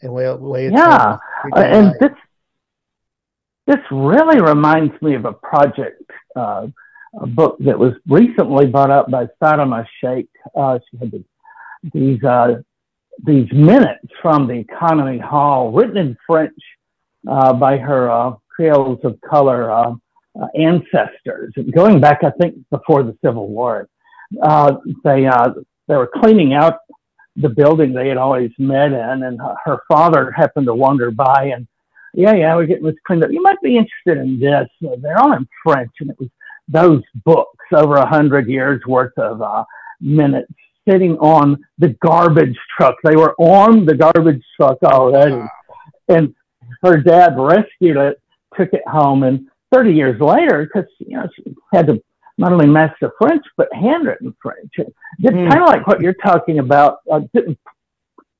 And way way yeah, and this this really reminds me of a project, uh, a book that was recently brought up by Fatima Shaik. Uh, she had these uh, these minutes from the Economy Hall, written in French uh, by her uh, Creoles of color uh, ancestors, going back, I think, before the Civil War. they they were cleaning out the building they had always met in, and her father happened to wander by and yeah, yeah, we're getting this cleaned up. You might be interested in this. they're all in French, and it was those books over a hundred years worth of uh, minutes sitting on the garbage truck. They were on the garbage truck already, wow. and her dad rescued it, took it home, and 30 years later, because you know she had to not only master French but handwritten French. It's mm. kind of like what you're talking about. Uh, didn't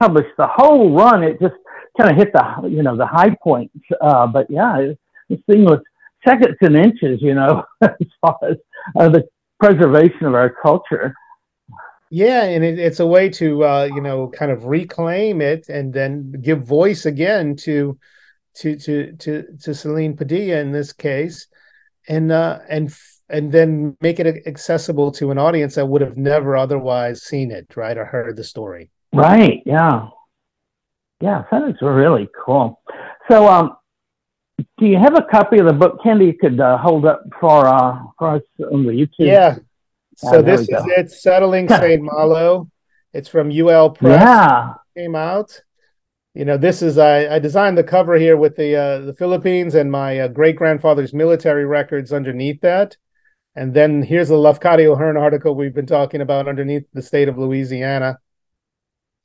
publish the whole run. It just kind of hit the you know the high points. Uh, but yeah, this thing was seconds and inches, you know, as far as uh, the preservation of our culture. Yeah, and it, it's a way to uh, you know kind of reclaim it and then give voice again to to to to to Celine Padilla in this case, and uh, and and then make it accessible to an audience that would have never otherwise seen it, right, or heard the story. Right. Yeah. Yeah, that is really cool. So, um, do you have a copy of the book, Randy? You could uh, hold up for uh, for us on the YouTube. Yeah. So this is it, settling Saint Malo. It's from UL Press. Yeah. Came out. You know, this is I, I designed the cover here with the uh, the Philippines and my uh, great grandfather's military records underneath that, and then here's the Lafcadio Hearn article we've been talking about underneath the state of Louisiana.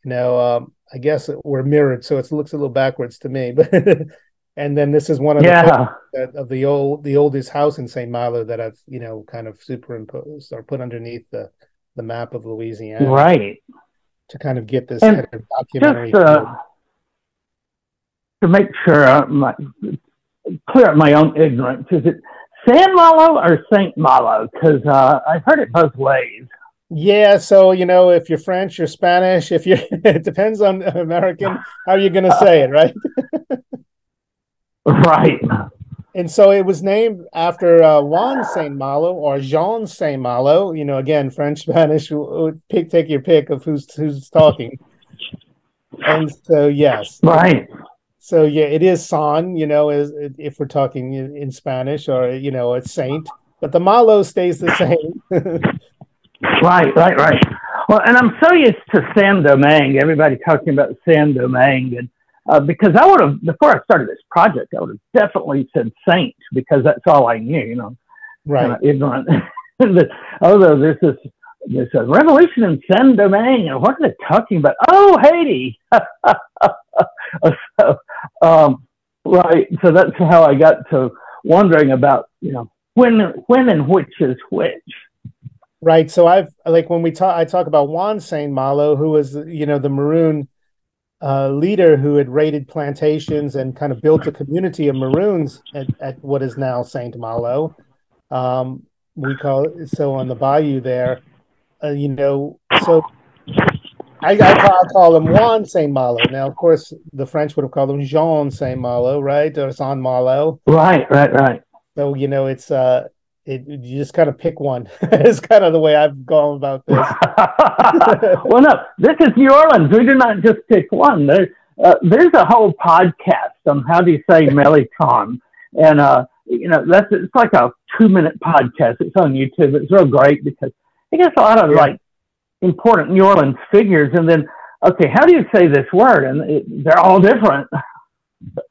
You know, um, I guess we're mirrored, so it looks a little backwards to me. But and then this is one of yeah. the of the old the oldest house in St. Malo that I've you know kind of superimposed or put underneath the the map of Louisiana, right? To kind of get this kind of documentary. Just, uh, to make sure uh, my clear up my own ignorance. Is it San Malo or Saint Malo? Because uh, I've heard it both ways. Yeah, so you know, if you're French you're Spanish, if you it depends on American how are you're going to say it, right? right. And so it was named after uh, Juan Saint Malo or Jean Saint Malo. You know, again, French, Spanish. Pick, take your pick of who's who's talking. And so, yes, right. So yeah, it is San. You know, is if we're talking in Spanish, or you know, it's Saint. But the Malo stays the same. Right, right, right. Well, and I'm so used to Saint Domingue. Everybody talking about Saint Domingue, and uh, because I would have before I started this project, I would have definitely said Saint because that's all I knew. You know, right? Of ignorant. Although there's this there's a revolution in Saint Domingue, and what are they talking about? Oh, Haiti. so, um, right. So that's how I got to wondering about you know when when and which is which. Right. So I've like when we talk, I talk about Juan Saint Malo, who was you know the Maroon uh, leader who had raided plantations and kind of built a community of Maroons at, at what is now Saint Malo. Um, we call it so on the bayou there. Uh, you know, so I, I, call, I call him Juan Saint Malo. Now, of course, the French would have called him Jean Saint Malo, right, or Saint Malo. Right, right, right. So you know, it's uh, it, you just kind of pick one. it's kind of the way I've gone about this. well, no, this is New Orleans. We do not just pick one. There, uh, there's a whole podcast on how do you say Meliton, and uh, you know that's it's like a two minute podcast. It's on YouTube. It's real great because it gets a lot of yeah. like important New Orleans figures, and then okay, how do you say this word? And it, they're all different.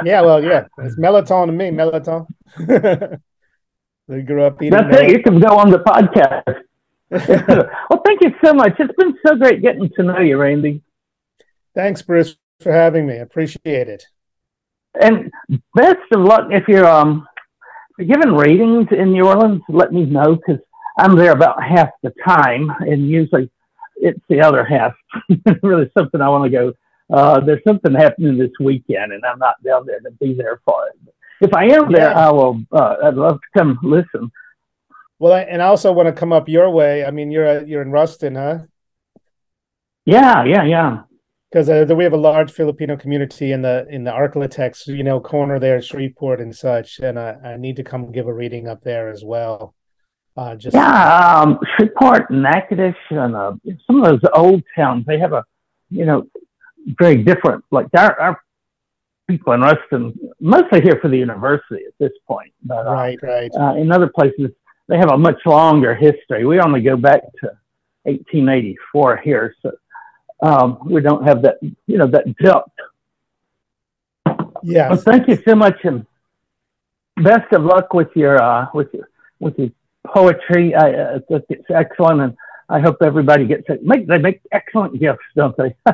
yeah, well, yeah, it's Meliton to me, Meliton. They grew up eating. That's it. You can go on the podcast. well, thank you so much. It's been so great getting to know you, Randy. Thanks, Bruce, for having me. Appreciate it. And best of luck if you're um if you're giving readings in New Orleans. Let me know because I'm there about half the time, and usually it's the other half. really, something I want to go. Uh, there's something happening this weekend, and I'm not down there to be there for it if I am there, I will. Uh, I'd love to come listen. Well, and I also want to come up your way. I mean, you're you're in Ruston, huh? Yeah, yeah, yeah. Because uh, we have a large Filipino community in the in the Arklatex, you know, corner there Shreveport and such, and I, I need to come give a reading up there as well. Uh, just yeah, um, Shreveport and Natchitoches and uh, some of those old towns, they have a, you know, very different. Like our, our people in Ruston, mostly here for the university at this point. But uh, right, right. Uh, in other places, they have a much longer history. We only go back to 1884 here, so um, we don't have that, you know, that depth. Yeah. Well, thank you so much, and best of luck with your uh, with your with your poetry. I, uh, it's excellent, and I hope everybody gets it. Make they make excellent gifts, don't they?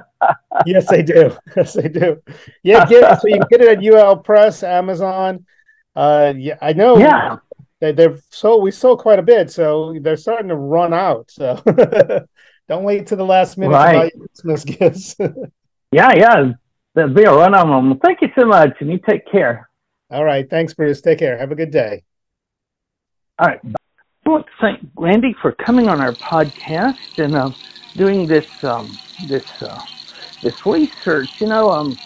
yes, they do. Yes, they do. Yeah, get so you get it at UL Press, Amazon. Uh, yeah, I know. Yeah, they, they've sold. We sold quite a bit, so they're starting to run out. So don't wait to the last minute right. to buy Christmas gifts. yeah, yeah, there'll be a run on them. Thank you so much, and you take care. All right, thanks, Bruce. Take care. Have a good day. All right. I want to thank Randy for coming on our podcast and uh, doing this um, this uh, this research. You know, um,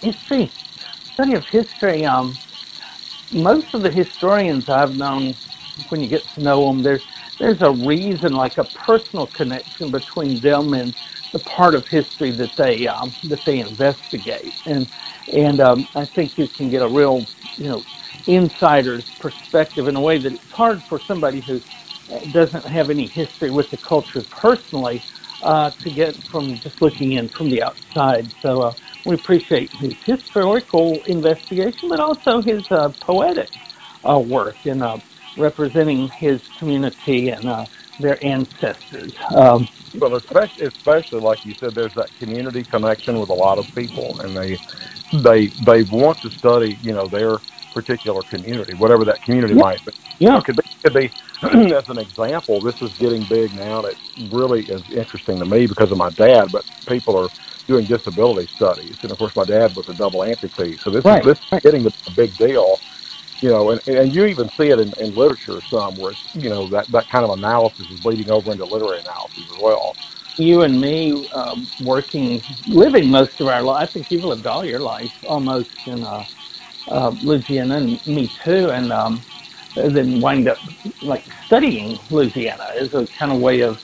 history, study of history. Um, most of the historians I've known, when you get to know them, there's there's a reason, like a personal connection between them and the part of history that they um, that they investigate, and and um, I think you can get a real you know insider's perspective in a way that it's hard for somebody who doesn't have any history with the culture personally uh, to get from just looking in from the outside. So uh, we appreciate his historical investigation, but also his uh, poetic uh, work in uh, representing his community and uh, their ancestors. Um, well, especially, especially like you said, there's that community connection with a lot of people, and they they they want to study, you know, their particular community, whatever that community yeah. might be. Yeah, it could be, could be as an example. This is getting big now, and it really is interesting to me because of my dad. But people are doing disability studies, and of course, my dad was a double amputee, so this Right. is this is getting the big deal. You know, and, and you even see it in, in literature some, where it's, you know that that kind of analysis is bleeding over into literary analysis as well. you and me um, working, living most of our life. I think you've lived all your life almost in uh, uh, Louisiana, and me too. And um, then wind up like studying Louisiana as a kind of way of,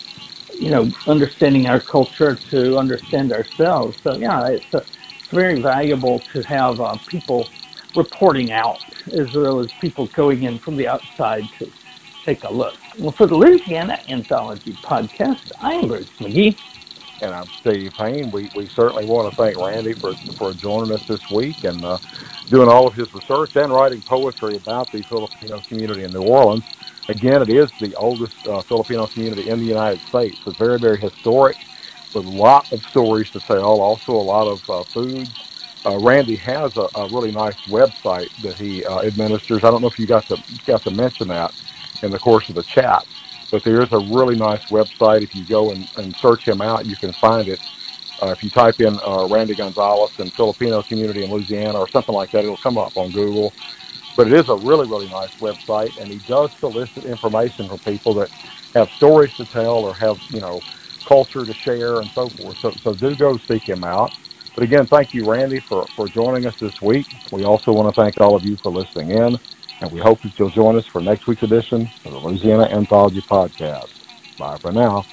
you know, understanding our culture to understand ourselves. So yeah, it's, uh it's very valuable to have uh, people reporting out as well as people going in from the outside to take a look. Well, for the Louisiana Anthology podcast, I'm Bruce Magee. And I'm Steve Payne. We we certainly want to thank Randy for for joining us this week and uh, doing all of his research and writing poetry about the Filipino community in New Orleans. Again, it is the oldest uh, Filipino community in the United States. It's very very historic, with a lot of stories to tell. Also, a lot of uh, foods. Uh, Randy has a, a really nice website that he uh, administers. I don't know if you got to got to mention that in the course of the chat, but there is a really nice website. If you go and, and search him out, you can find it. Uh, if you type in uh, Randy Gonzales and Filipino community in Louisiana or something like that, it'll come up on Google. But it is a really, really nice website, and he does solicit information from people that have stories to tell or have, you know, culture to share and so forth. So, so do go seek him out. But again, thank you, Randy, for, for joining us this week. We also want to thank all of you for listening in, and we hope that you'll join us for next week's edition of the Louisiana Anthology Podcast. Bye for now.